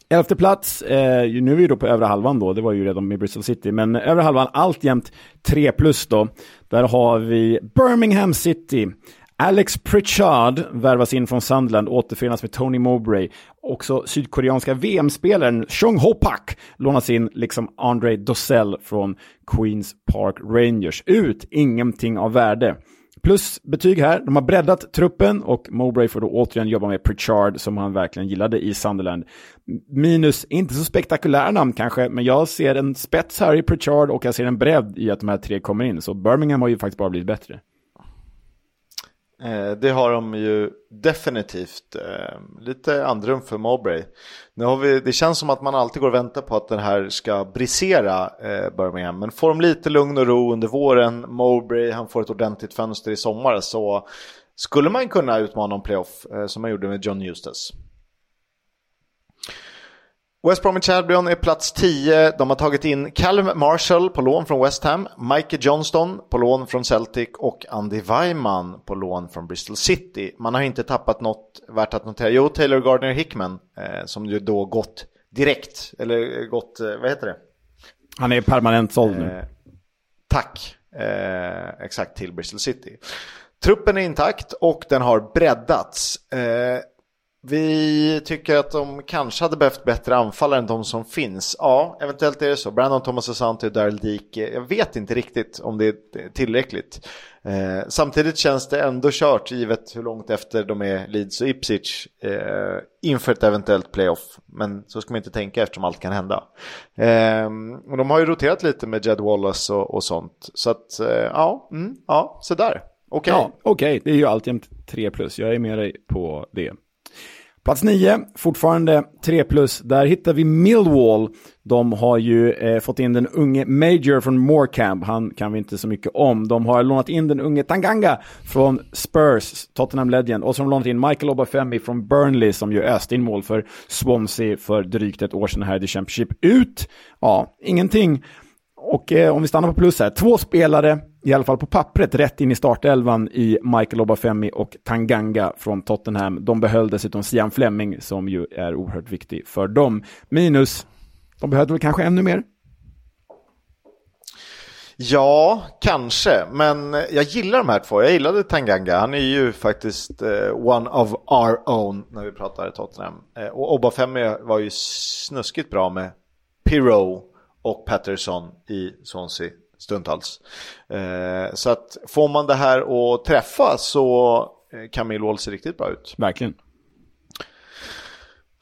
[SPEAKER 2] Elfte plats, eh, nu är vi då på övre halvan då, det var ju redan med Bristol City, men övre halvan alltjämt 3 plus då. Där har vi Birmingham City, Alex Pritchard värvas in från Sunderland, återförenas med Tony Mowbray. Också sydkoreanska VM-spelaren Chung Ho Pak lånas in, liksom Andre Dossell från Queens Park Rangers. Ut, ingenting av värde. Plus betyg här, de har breddat truppen och Mowbray får då återigen jobba med Pritchard som han verkligen gillade i Sunderland. Minus, inte så spektakulär namn kanske, men jag ser en spets här i Pritchard och jag ser en bredd i att de här tre kommer in. Så Birmingham har ju faktiskt bara blivit bättre.
[SPEAKER 1] Eh, det har de ju definitivt. Eh, lite andrum för Mowbray. Nu har vi, det känns som att man alltid går och väntar på att den här ska brisera eh, Birmingham. Men får de lite lugn och ro under våren, Mowbray, han får ett ordentligt fönster i sommar så skulle man kunna utmana om playoff som man gjorde med John Eustace. West Bromwich Albion är plats 10. De har tagit in Callum Marshall på lån från West Ham, Michael Johnston på lån från Celtic och Andy Weimann på lån från Bristol City. Man har inte tappat något värt att notera. Jo, Taylor Gardner Hickman eh, som ju då gått direkt, eller gått, eh, vad heter det?
[SPEAKER 2] Han är permanent såld nu. Eh,
[SPEAKER 1] tack, eh, exakt till Bristol City. Truppen är intakt och den har breddats. Vi tycker att de kanske hade behövt bättre anfallare än de som finns. Ja, eventuellt är det så. Brandon Thomas Asante och Daryl Dike. Jag vet inte riktigt om det är tillräckligt. Eh, samtidigt känns det ändå kört givet hur långt efter de är Leeds och Ipswich eh, inför ett eventuellt playoff. Men så ska man inte tänka eftersom allt kan hända. Eh, och de har ju roterat lite med Jed Wallace och, och sånt. Så att eh, ja, mm, ja, så där. Okej.
[SPEAKER 2] Okay. Ja, okej. Okay. Det är ju alltjämt 3 plus. Jag är med dig på det. Plats 9, fortfarande 3 plus. Där hittar vi Millwall. De har ju eh, fått in den unge Major från Morecambe. Han kan vi inte så mycket om. De har lånat in den unge Tanganga från Spurs, Tottenham Legend. Och så har de lånat in Michael Obafemi från Burnley som ju öste in mål för Swansea för drygt ett år sedan här i The Championship. Ut, ja, ingenting. Och eh, om vi stannar på plus här, två spelare, i alla fall på pappret, rätt in i startelvan i Michael Obafemi och Tanganga från Tottenham. De behöll dessutom Sian Fleming som ju är oerhört viktig för dem. Minus, de behövde väl kanske ännu mer?
[SPEAKER 1] Ja, kanske, men jag gillar de här två. Jag gillade Tanganga. Han är ju faktiskt eh, one of our own när vi pratar Tottenham. Eh, och Obafemi var ju snuskigt bra med Pirou och Patterson i Swansea stundtals. Eh, så att får man det här att träffa så eh, kan Millwall se riktigt bra ut.
[SPEAKER 2] Verkligen.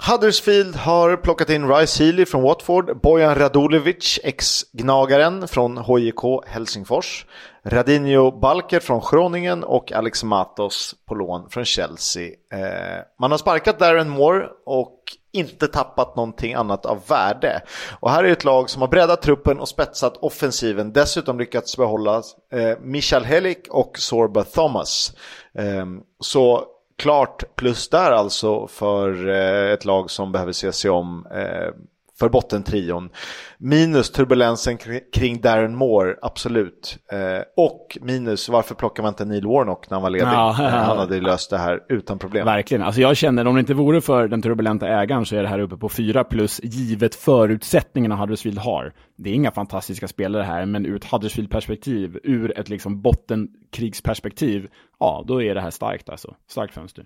[SPEAKER 1] Huddersfield har plockat in Rice Healy från Watford, Bojan Radulovic, ex-gnagaren från HJK Helsingfors, Radinho Balker från Groningen och Alex Matos på lån från Chelsea. Eh, man har sparkat Darren Moore och inte tappat någonting annat av värde. Och här är ett lag som har breddat truppen och spetsat offensiven. Dessutom lyckats behålla eh, Michal Helik och Sorba Thomas. Eh, så klart plus där alltså för eh, ett lag som behöver se sig om eh, för bottentrion. Minus turbulensen kring Darren Moore, absolut. Eh, och minus varför plockar man inte Neil Warnock när han var ledig? Ja, han hade löst det här utan problem.
[SPEAKER 2] Verkligen, alltså jag känner om det inte vore för den turbulenta ägaren så är det här uppe på fyra plus givet förutsättningarna Huddersfield har. Det är inga fantastiska spelare här, men ur ett Huddersfield-perspektiv, ur ett liksom bottenkrigsperspektiv, ja, då är det här starkt alltså. Starkt fönster.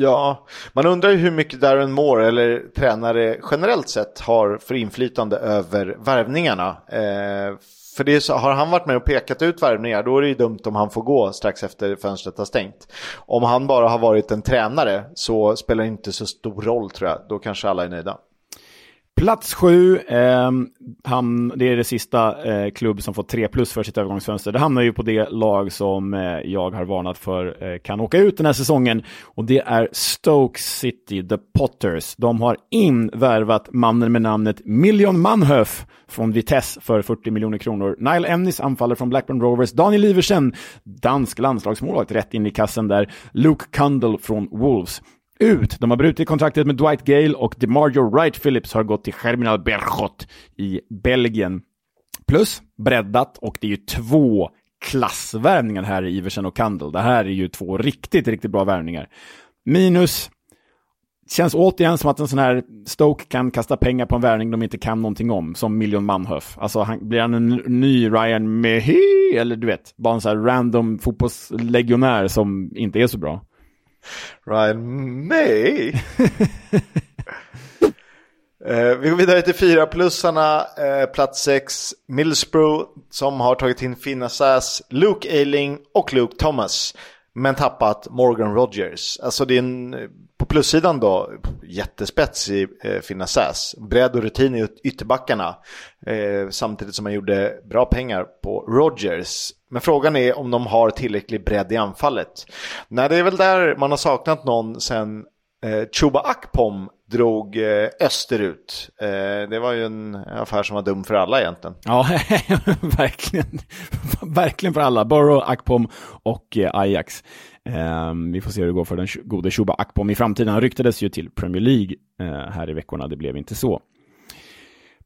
[SPEAKER 1] Ja, man undrar ju hur mycket Darren Moore eller tränare generellt sett har för inflytande över värvningarna. Eh, för det så, har han varit med och pekat ut värvningar då är det ju dumt om han får gå strax efter fönstret har stängt. Om han bara har varit en tränare så spelar det inte så stor roll tror jag. Då kanske alla är nöjda.
[SPEAKER 2] Plats sju, eh, ham, det är det sista eh, klubb som fått 3 plus för sitt övergångsfönster. Det hamnar ju på det lag som eh, jag har varnat för eh, kan åka ut den här säsongen. Och det är Stoke City, The Potters. De har invärvat mannen med namnet Million Manhoef från Vitesse för 40 miljoner kronor. Nile Emnis anfaller från Blackburn Rovers. Daniel Iversen, dansk landslagsmålvakt, rätt in i kassen där. Luke Kundle från Wolves ut. De har brutit kontraktet med Dwight Gale och DeMarjo Wright Phillips har gått till Germinal Berchot i Belgien. Plus breddat och det är ju två klassvärvningar här i Iversen och Kandel. Det här är ju två riktigt, riktigt bra värvningar. Minus känns återigen som att en sån här Stoke kan kasta pengar på en värvning de inte kan någonting om, som Million Manhoef. Alltså, han, blir han en ny Ryan Mehy, Eller du vet, bara en sån här random fotbollslegionär som inte är så bra.
[SPEAKER 1] Ryan May? (laughs) Eh, vi går vidare till fyra plussarna. Eh, plats sex, Middlesbrough som har tagit in Fina Sass, Luke Ayling och Luke Thomas. Men tappat Morgan Rogers. Alltså det är en, på plussidan då, jättespets i eh, Fina Bredd och rutin i ytterbackarna. Eh, samtidigt som man gjorde bra pengar på Rogers. Men frågan är om de har tillräcklig bredd i anfallet. Nej, det är väl där man har saknat någon sen eh, Chuba Akpom drog eh, österut. Eh, det var ju en affär som var dum för alla egentligen.
[SPEAKER 2] Ja, (laughs) verkligen. verkligen för alla. Borough, Akpom och eh, Ajax. Eh, vi får se hur det går för den gode Shuba Akpom i framtiden. Han ryktades ju till Premier League eh, här i veckorna. Det blev inte så.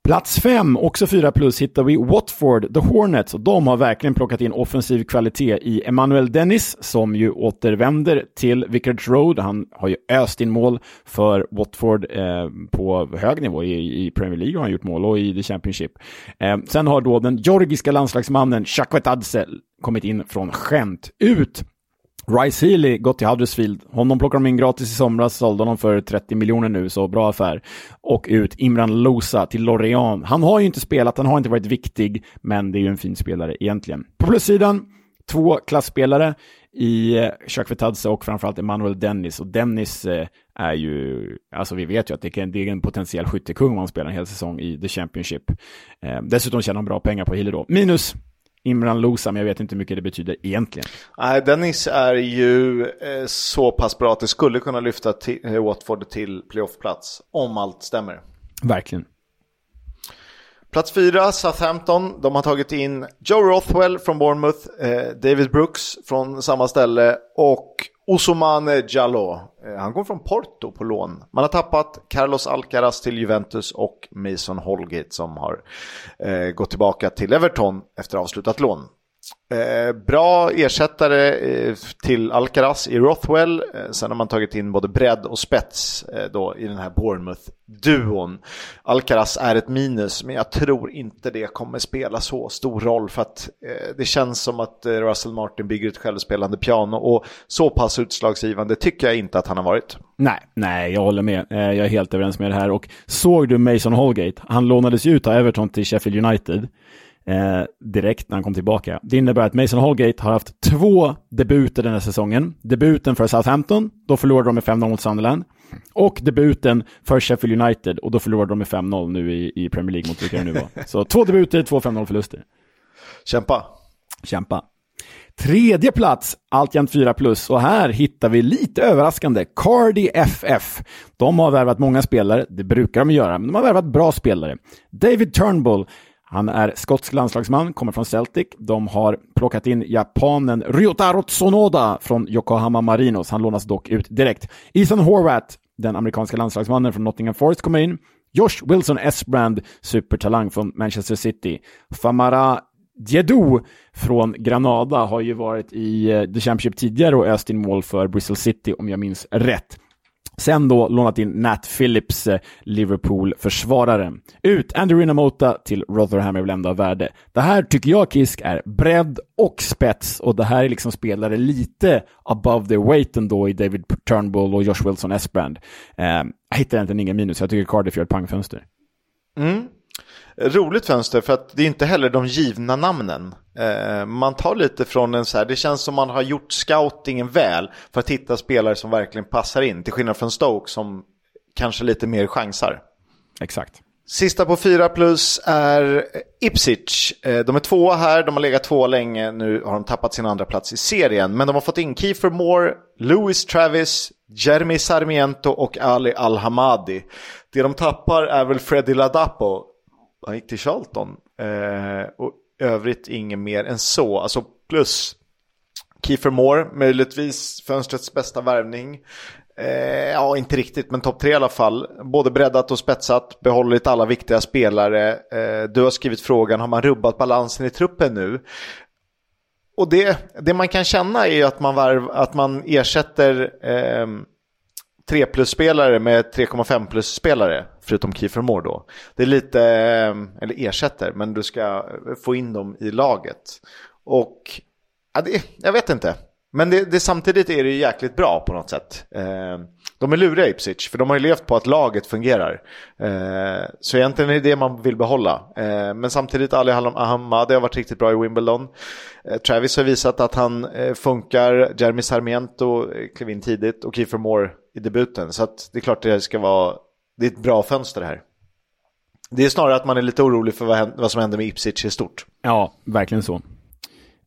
[SPEAKER 2] Plats fem, också fyra plus, hittar vi Watford, The Hornets. Och de har verkligen plockat in offensiv kvalitet i Emmanuel Dennis, som ju återvänder till Vicarage Road. Han har ju öst in mål för Watford eh, på hög nivå. I, I, Premier League har han gjort mål och i The Championship. Eh, sen har då den georgiska landslagsmannen Shakvetadze kommit in från skämt ut Rice Healy gått till Huddersfield. Honom plockade de in gratis i somras, sålde honom för 30 miljoner nu, så bra affär. Och ut Imran Losa till Lorient. Han har ju inte spelat, han har inte varit viktig, men det är ju en fin spelare egentligen. På plussidan, två klassspelare i eh, Shakvetadze och framförallt Emanuel Dennis. Och Dennis eh, är ju, alltså vi vet ju att det är en, potentiell skyttekung om han spelar en hel säsong i The Championship. Eh, dessutom tjänar han bra pengar på Healy då. Minus Imran Losa, men jag vet inte hur mycket det betyder egentligen.
[SPEAKER 1] Nej, Dennis är ju eh, så pass bra att det skulle kunna lyfta till, eh, Watford till playoffplats, om allt stämmer.
[SPEAKER 2] Verkligen.
[SPEAKER 1] Plats fyra, Southampton. De har tagit in Joe Rothwell från Bournemouth, eh, David Brooks från samma ställe och Ousmane Jallo. Eh, han kom från Porto på lån. Man har tappat Carlos Alcaraz till Juventus och Mason Holgate som har eh, gått tillbaka till Everton efter avslutat lån. Eh, bra ersättare eh, till Alcaraz i Rothwell. Eh, sen har man tagit in både bredd och spets eh, då i den här Bournemouth-duon. Alcaraz är ett minus, men jag tror inte det kommer spela så stor roll för att eh, det känns som att eh, Russell Martin bygger ett självspelande piano och så pass utslagsgivande tycker jag inte att han har varit.
[SPEAKER 2] Nej, nej, jag håller med. Jag är helt överens med det här. Och såg du Mason Holgate? Han lånades ju ut av Everton till Sheffield United eh, direkt när han kom tillbaka. Det innebär att Mason Holgate har haft två debuter den här säsongen. Debuten för Southampton, då förlorade de med 5-0 mot Sunderland. Och debuten för Sheffield United, och då förlorade de med 5-0 nu i, i Premier League mot vilka det nu var. Så två debuter, två 5-0 förluster.
[SPEAKER 1] Kämpa.
[SPEAKER 2] Kämpa. Tredje plats, alltjämt 4 plus. Och här hittar vi lite överraskande Cardi FF. De har värvat många spelare, det brukar de göra, men de har värvat bra spelare. David Turnbull han är skotsk landslagsman, kommer från Celtic. De har plockat in japanen Ryotaro Tsunoda från Yokohama Marinos. Han lånas dock ut direkt. Ethan Horvath, den amerikanska landslagsmannen från Nottingham Forest, kommer in. Josh Wilson Esbrand, supertalang från Manchester City. Famara Djedou från Granada har ju varit i eh, The Championship tidigare och öst in mål för Bristol City om jag minns rätt. Sen då lånat in Nat Phillips, eh, Liverpool-försvarare. Ut Andy Rinamota till Rotherham är väl ändå av värde. Det här tycker jag, Kisk, är bredd och spets och det här är liksom spelare lite above their weight ändå i David Turnbull och Josh Wilson Esbrand. Eh, jag hittar egentligen inga minus, jag tycker Cardiff gör ett pangfönster.
[SPEAKER 1] Mm roligt fönster för att det är inte heller de givna namnen. Eh, man tar lite från en så här, det känns som man har gjort scoutingen väl för att hitta spelare som verkligen passar in. Till skillnad från Stoke som kanske lite mer chansar.
[SPEAKER 2] Exakt.
[SPEAKER 1] Sista på fyra plus är Ipswich. Eh, de är tvåa här, de har legat tvåa länge, nu har de tappat sin andra plats i serien. Men de har fått in Kiefer Moore, Louis Travis, Jeremy Sarmiento och Ali Al-Hamadi. Det de tappar är väl Freddy Ladapo han gick till Charlton. Eh, och övrigt inget mer än så. Alltså plus Kiefer Moore, möjligtvis fönstrets bästa värvning. Eh, ja, inte riktigt, men topp tre i alla fall. Både breddat och spetsat, behållit alla viktiga spelare. Eh, du har skrivit frågan, har man rubbat balansen i truppen nu? Och det, det man kan känna är att man, varv, att man ersätter eh, 3 plus-spelare med 3,5 plus-spelare, förutom Kiefer Moore då. Det är lite, eh, eller ersätter, men du ska få in dem i laget. Och ja, det, jag vet inte. Men det, det, samtidigt är det jäkligt bra på något sätt. Eh, de är luriga Ipswich, för de har ju levt på att laget fungerar. Eh, så egentligen är det det man vill behålla. Eh, men samtidigt, Ali Ahmadi har varit riktigt bra i Wimbledon. Eh, Travis har visat att han eh, funkar. Jeremy Sarmiento klev in tidigt och Kiefer Moore i debuten. Så det är klart det ska vara, det är ett bra fönster här. Det är snarare att man är lite orolig för vad, vad som händer med Ipswich i stort.
[SPEAKER 2] Ja, verkligen så.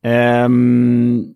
[SPEAKER 2] Um...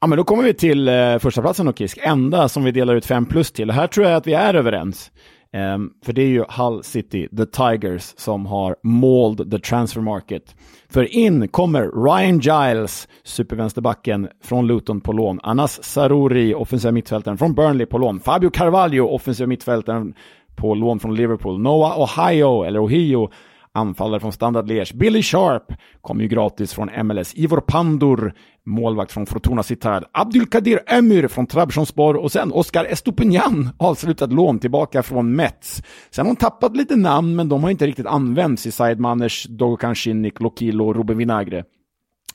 [SPEAKER 2] Ja, men då kommer vi till eh, första platsen och Kisk, enda som vi delar ut 5 plus till. Och här tror jag att vi är överens. Um, för det är ju Hull City, the Tigers, som har mauled the transfer market. För in kommer Ryan Giles, supervänsterbacken från Luton på lån. Anas Saruri, offensiva mittfältaren från Burnley på lån. Fabio Carvalho, offensiva mittfältaren på lån från Liverpool. Noah Ohio, eller Ohio, anfallare från Standard Liège. Billy Sharp kom ju gratis från MLS. Ivor Pandur, målvakt från Fortuna Sittard. Abdulkadir Emir från Trabzonspor och sen Oscar Estopignan, avslutat lån tillbaka från Mets. Sen har hon tappat lite namn, men de har inte riktigt använts i Said Manners, Dogokan Shinnik, Lokilo och Ruben Vinagre.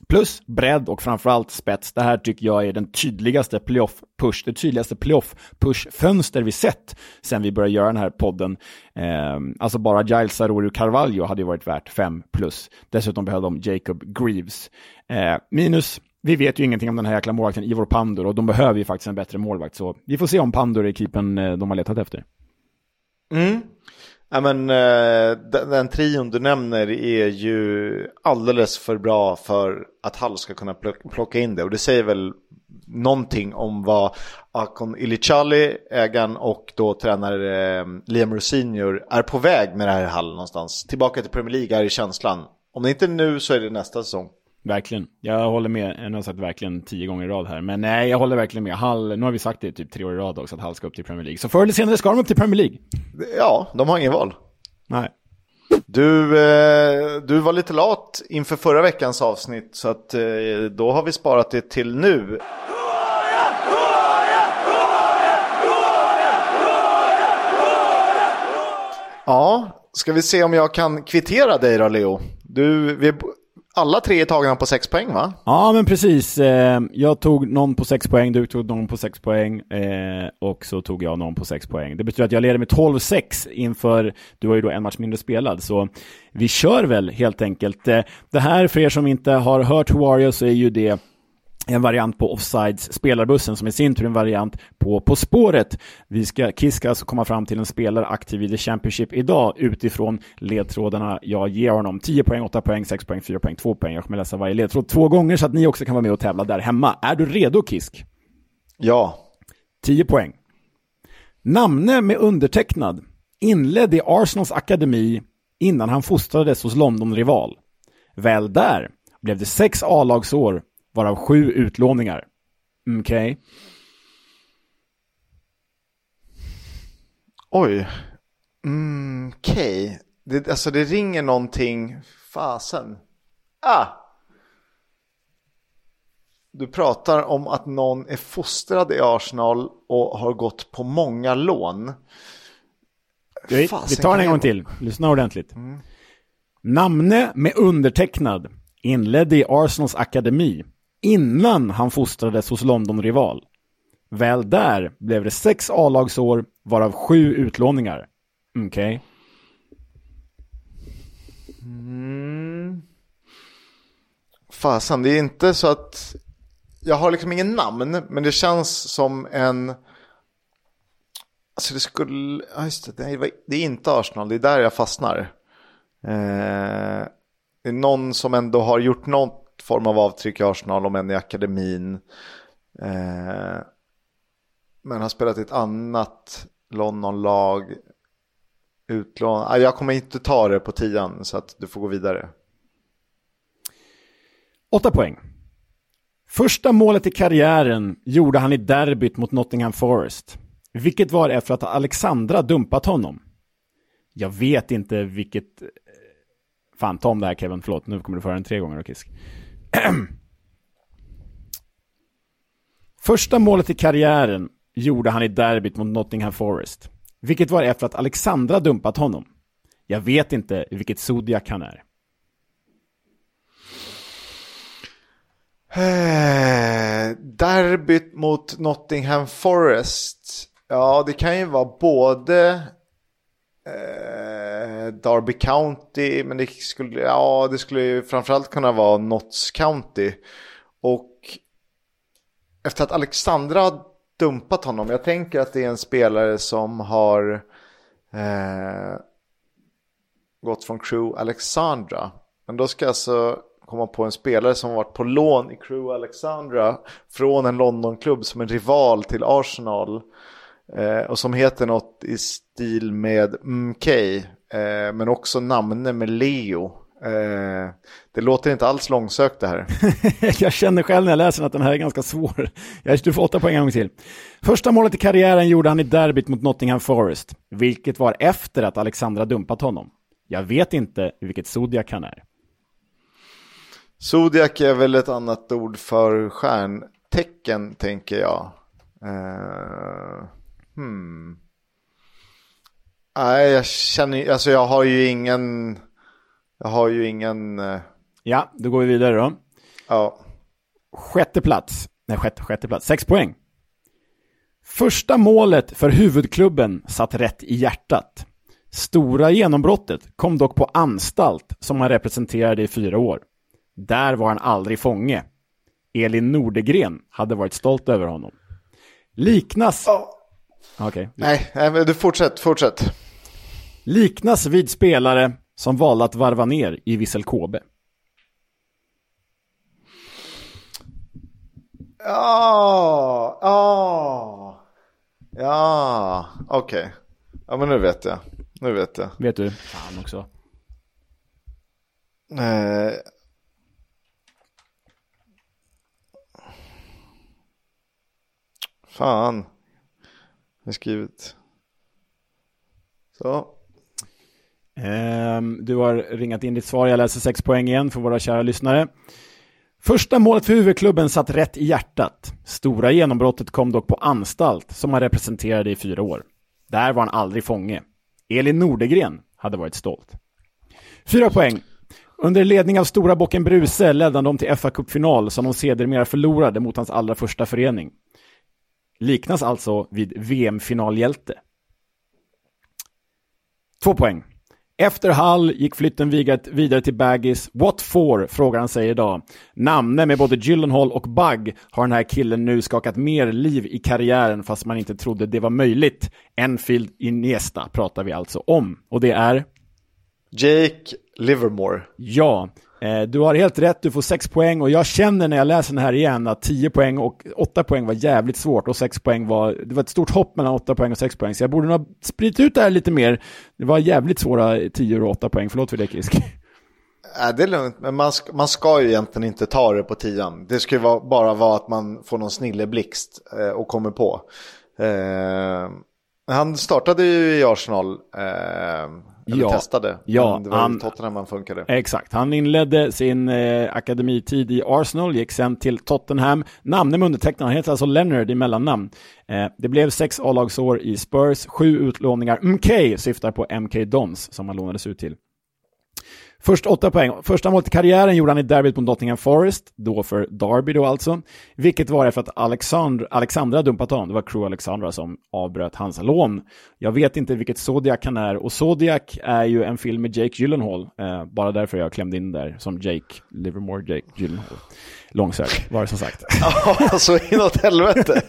[SPEAKER 2] Plus bredd och framförallt spets. Det här tycker jag är den tydligaste playoff-push, det tydligaste playoff-push-fönster vi sett sen vi började göra den här podden. Eh, alltså bara Giles Sarori Carvalho hade ju varit värt 5 plus. Dessutom behövde de Jacob Greaves. Eh, minus, vi vet ju ingenting om den här jäkla målvakten Ivor Pandur och de behöver ju faktiskt en bättre målvakt. Så vi får se om Pandur är keepern eh, de har letat efter.
[SPEAKER 1] Mm. Ja, men, eh, den, den trion du nämner är ju alldeles för bra för att Hall ska kunna plocka in det. Och det säger väl någonting om vad Akon Ilichali, ägaren och då tränare eh, Liam Rosinior är på väg med det här Hall någonstans. Tillbaka till Premier League är i känslan. Om det inte är nu så är det nästa säsong.
[SPEAKER 2] Verkligen. Jag håller med. Jag har sagt verkligen tio gånger i rad här. Men nej, jag håller verkligen med. Hall, nu har vi sagt det typ tre år i rad också, att Hall ska upp till Premier League. Så förr eller senare ska de upp till Premier League.
[SPEAKER 1] Ja, de har ingen val.
[SPEAKER 2] Nej.
[SPEAKER 1] Du, eh, du var lite lat inför förra veckans avsnitt, så att eh, då har vi sparat det till nu. Ja, ska vi se om jag kan kvittera dig då, Leo? Du, vi, alla tre är tagna på sex poäng va?
[SPEAKER 2] Ja men precis. Eh, jag tog någon på sex poäng, du tog någon på sex poäng eh, och så tog jag någon på sex poäng. Det betyder att jag leder med 12-6 inför, du har ju då en match mindre spelad, så vi kör väl helt enkelt. Eh, det här för er som inte har hört Who Are You så är ju det en variant på Offsides spelarbussen som i sin tur är en variant på På spåret. Vi ska, Kiss ska alltså komma fram till en spelare aktiv i The Championship idag utifrån ledtrådarna jag ger honom. 10 poäng, 8 poäng, 6 poäng, 4 poäng, 2 poäng. Jag kommer läsa varje ledtråd två gånger så att ni också kan vara med och tävla där hemma. Är du redo Kisk?
[SPEAKER 1] Ja.
[SPEAKER 2] 10 poäng. Namne med undertecknad inledde i Arsenals akademi innan han fostrades hos London-rival. Väl där blev det sex A-lagsår varav sju utlåningar. Okej. Okay.
[SPEAKER 1] Oj. Mm, Okej. Okay. Det, alltså det ringer någonting. Fasen. Ah! Du pratar om att någon är fostrad i Arsenal och har gått på många lån.
[SPEAKER 2] Vi, vi tar den en gång till. Lyssna ordentligt. Mm. Namne med undertecknad inledde i Arsenals akademi innan han fostrades hos London-rival. Väl där blev det sex A-lagsår, varav sju utlåningar. Okej. Okay.
[SPEAKER 1] Mm. Fasen, det är inte så att jag har liksom ingen namn, men det känns som en... Alltså det skulle... Ja, just det, det är inte Arsenal, det är där jag fastnar. Eh, det är någon som ändå har gjort något form av avtryck i Arsenal, om än i akademin. Eh, men har spelat i ett annat London-lag. Utlån. Ah, jag kommer inte ta det på tian så att du får gå vidare.
[SPEAKER 2] Åtta poäng. Första målet i karriären gjorde han i derbyt mot Nottingham Forest. Vilket var efter att Alexandra dumpat honom. Jag vet inte vilket... Fan, ta om det här Kevin, förlåt. Nu kommer du få höra den tre gånger, Kisk. (clears throat) Första målet i karriären gjorde han i derbyt mot Nottingham Forest. Vilket var efter att Alexandra dumpat honom. Jag vet inte vilket Zodiac han är.
[SPEAKER 1] Eh, derbyt mot Nottingham Forest. Ja, det kan ju vara både eh, Derby County, men det skulle, ja, det skulle ju framförallt kunna vara Notts County. Och efter att Alexandra har dumpat honom, jag tänker att det är en spelare som har eh, gått från Crew Alexandra. Men då ska jag alltså komma på en spelare som varit på lån i Crew Alexandra från en Londonklubb som en rival till Arsenal. Eh, och som heter något i stil med MK, eh, men också namne med Leo. Eh, det låter inte alls långsökt det här. (laughs)
[SPEAKER 2] jag känner själv när jag läser att den här är ganska svår. Jag du får åtta poäng en gång till. Första målet i karriären gjorde han i derbyt mot Nottingham Forest, vilket var efter att Alexandra dumpat honom. Jag vet inte vilket Zodiac han är.
[SPEAKER 1] Zodiac är väl ett annat ord för stjärntecken, tänker jag. Uh, hmm. Nej, jag känner alltså jag har ju ingen, jag har ju ingen. Uh...
[SPEAKER 2] Ja, då går vi vidare då.
[SPEAKER 1] Ja.
[SPEAKER 2] Sjätte plats, nej sjätte, sjätte plats, sex poäng. Första målet för huvudklubben satt rätt i hjärtat. Stora genombrottet kom dock på anstalt som han representerade i fyra år. Där var han aldrig fånge. Elin Nordegren hade varit stolt över honom. Liknas...
[SPEAKER 1] Oh.
[SPEAKER 2] Okay.
[SPEAKER 1] Nej, nej, du fortsätt, fortsätt.
[SPEAKER 2] Liknas vid spelare som valde att varva ner i Vissel Kobe.
[SPEAKER 1] Ja, ja, ja, okej. Okay. Ja, men nu vet jag. Nu vet jag.
[SPEAKER 2] Vet du? Fan också.
[SPEAKER 1] Eh, Fan är skrivet. Så.
[SPEAKER 2] Um, du har ringat in ditt svar. Jag läser sex poäng igen för våra kära lyssnare. Första målet för huvudklubben satt rätt i hjärtat. Stora genombrottet kom dock på anstalt som han representerade i fyra år. Där var han aldrig fånge. Elin Nordegren hade varit stolt. Fyra poäng. Under ledning av stora bocken Bruse ledde han dem till FA-cupfinal som de sedermera förlorade mot hans allra första förening liknas alltså vid VM-finalhjälte. Två poäng. Efter Hall gick flytten vidare till Baggis. What for? frågar han sig idag. Namne med både Gyllenhaal och Bug har den här killen nu skakat mer liv i karriären fast man inte trodde det var möjligt. Enfield Iniesta pratar vi alltså om. Och det är?
[SPEAKER 1] Jake Livermore.
[SPEAKER 2] Ja, Eh, du har helt rätt, du får 6 poäng och jag känner när jag läser den här igen att 10 poäng och 8 poäng var jävligt svårt och 6 poäng var, det var ett stort hopp mellan 8 poäng och 6 poäng så jag borde nog ha spridit ut det här lite mer. Det var jävligt svåra 10 och 8 poäng, förlåt för det Kisk. (laughs)
[SPEAKER 1] Nej, det är lugnt, men man ska, man ska ju egentligen inte ta det på tian. Det ska ju vara, bara vara att man får någon snilleblixt eh, och kommer på. Eh, han startade ju i Arsenal. Eh, eller ja, testade. Ja, det var han, Tottenham han funkade.
[SPEAKER 2] Exakt. Han inledde sin eh, akademitid i Arsenal, gick sen till Tottenham. Namnen med undertecknad, han heter alltså Leonard i mellannamn. Eh, det blev sex A-lagsår i Spurs, sju utlåningar. MK syftar på MK Dons som han lånades ut till. Först åtta poäng. Första målet i karriären gjorde han i derbyt mot Nottingham Forest, då för Derby då alltså. Vilket var efter att Alexandra, Alexandra dumpat honom. Det var Crew Alexandra som avbröt hans lån. Jag vet inte vilket Zodiac han är och Zodiac är ju en film med Jake Gyllenhaal. Eh, bara därför jag klämde in där som Jake, Livermore Jake Gyllenhaal. Långsökt var det som sagt. (laughs)
[SPEAKER 1] Ja, alltså inåt helvete.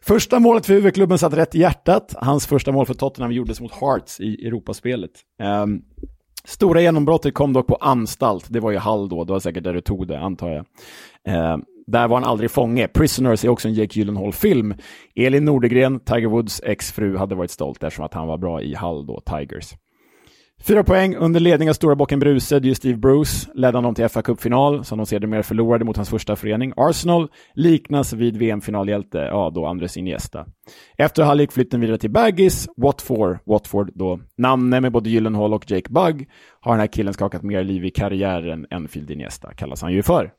[SPEAKER 2] Första målet för huvudklubben satt rätt i hjärtat. Hans första mål för Tottenham gjordes mot Hearts i Europaspelet. Um, Stora genombrottet kom dock på anstalt. Det var ju Hall då, det var säkert där du tog det, antar jag. Eh, där var han aldrig fånge. Prisoners är också en Jake Gyllenhaal-film. Elin Nordegren, Tiger Woods exfru, hade varit stolt eftersom att han var bra i Hall då, Tigers. Fyra poäng under ledning av stora bocken Bruse, det är Steve Bruce, ledde honom till fa Cup-final, som de sedermera förlorade mot hans första förening. Arsenal liknas vid VM-finalhjälte, ja då Andres Iniesta. Efter Hall gick flytten vidare till Baggis, Watford, Watford då, namne med både Gyllenhaal och Jake Bugg, har den här killen skakat mer liv i karriären än Field Iniesta, kallas han ju för.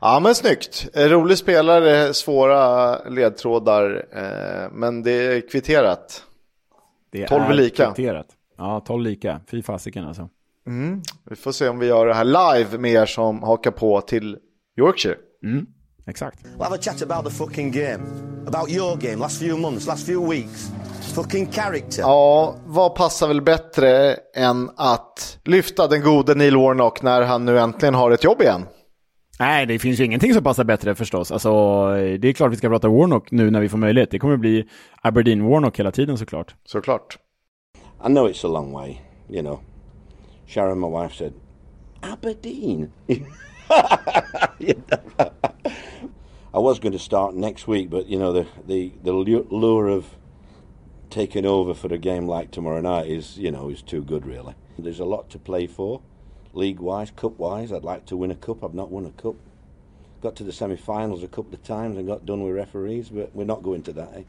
[SPEAKER 1] Ja men snyggt, rolig spelare, svåra ledtrådar, eh, men det är kvitterat.
[SPEAKER 2] Det 12 är lika. kvitterat. Ja, 12 lika. Fy fasiken alltså.
[SPEAKER 1] Mm. Vi får se om vi gör det här live med er som hakar på till Yorkshire.
[SPEAKER 2] Mm. Exakt.
[SPEAKER 3] We'll have a chat about the fucking game. About your game, last few months, last few weeks. Fucking character.
[SPEAKER 1] Ja, vad passar väl bättre än att lyfta den gode Neil Warnock när han nu äntligen har ett jobb igen?
[SPEAKER 2] Nej, det finns ju ingenting som passar bättre förstås. Alltså, det är klart vi ska prata Warnock nu när vi får möjlighet. Det kommer bli Aberdeen-Warnock hela tiden såklart.
[SPEAKER 1] Såklart.
[SPEAKER 3] I know it's a long way, you know. Sharon, my wife, said, Aberdeen? (laughs) I was going to start next week, but, you know, the, the, the lure of taking over for a game like tomorrow night is, you know, is too good, really. There's a lot to play for, league-wise, cup-wise. I'd like to win a cup. I've not won a cup. Got to the semi-finals a couple of times and got done with referees, but we're not going to that. Eh?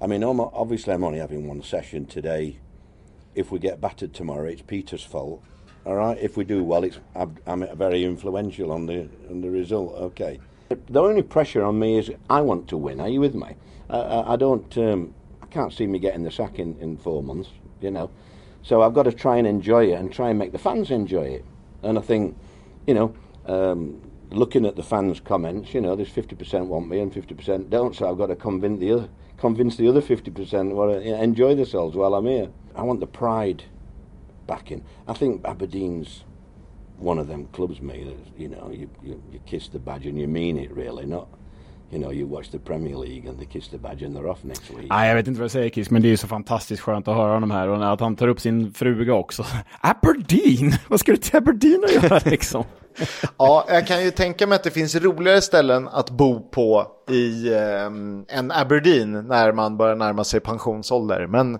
[SPEAKER 3] I mean, obviously, I'm only having one session today. If we get battered tomorrow, it's Peter's fault. All right. If we do well, it's I'm, I'm very influential on the on the result. Okay. The only pressure on me is I want to win. Are you with me? Uh, I don't. Um, I can't see me getting the sack in, in four months. You know, so I've got to try and enjoy it and try and make the fans enjoy it. And I think, you know, um, looking at the fans' comments, you know, there's 50% want me and 50% don't. So I've got to convince the other convince the other 50% well, enjoy themselves while I'm here. I want the pride back in. I think Aberdeen's one of them clubs, mate. You know, you, you, you kiss the badge and you mean it really, not you know, you watch the Premier League and they kiss the badge and they're off next week.
[SPEAKER 2] Nej, jag vet inte vad jag säger Kiss, men det är ju så fantastiskt skönt att höra honom här och att han tar upp sin fruga också. (laughs) Aberdeen? (laughs) Vad ska du till Aberdeen att göra (laughs) liksom?
[SPEAKER 1] ja, jag kan ju tänka mig att det finns roligare ställen att bo på i eh, än Aberdeen när man börjar närma sig pensionsålder. Men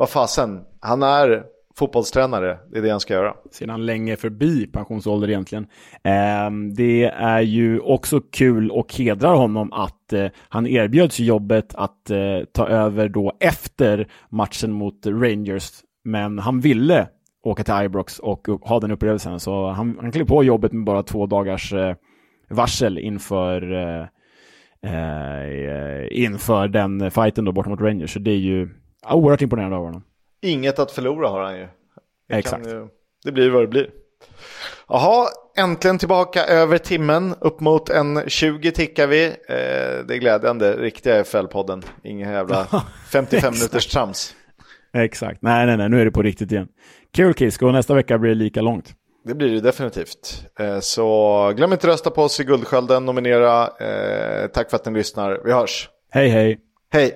[SPEAKER 1] vad fasen, han är fotbollstränare, det är det han ska göra.
[SPEAKER 2] Sedan länge förbi pensionsålder egentligen. Eh, det är ju också kul och hedrar honom att eh, han erbjöds jobbet att eh, ta över då efter matchen mot Rangers. Men han ville åka till Ibrox och ha den upplevelsen. Så han, han klev på jobbet med bara två dagars eh, varsel inför, eh, eh, inför den fighten då bort mot Rangers. Så det är ju oerhört imponerande av honom.
[SPEAKER 1] Inget att förlora har han ju.
[SPEAKER 2] Det Exakt.
[SPEAKER 1] Ju, det blir vad det blir. Jaha, äntligen tillbaka över timmen. Upp mot en 20 tickar vi. Eh, det är glädjande. Riktiga FL-podden. Inga jävla (laughs) 55 minuters trams.
[SPEAKER 2] Exakt. Nej, nej, nej. Nu är det på riktigt igen. Kul Kisko. Nästa vecka blir det lika långt.
[SPEAKER 1] Det blir det definitivt. Eh, så glöm inte rösta på oss i Guldskölden. Nominera. Eh, tack för att ni lyssnar. Vi hörs.
[SPEAKER 2] Hej, hej.
[SPEAKER 1] Hej.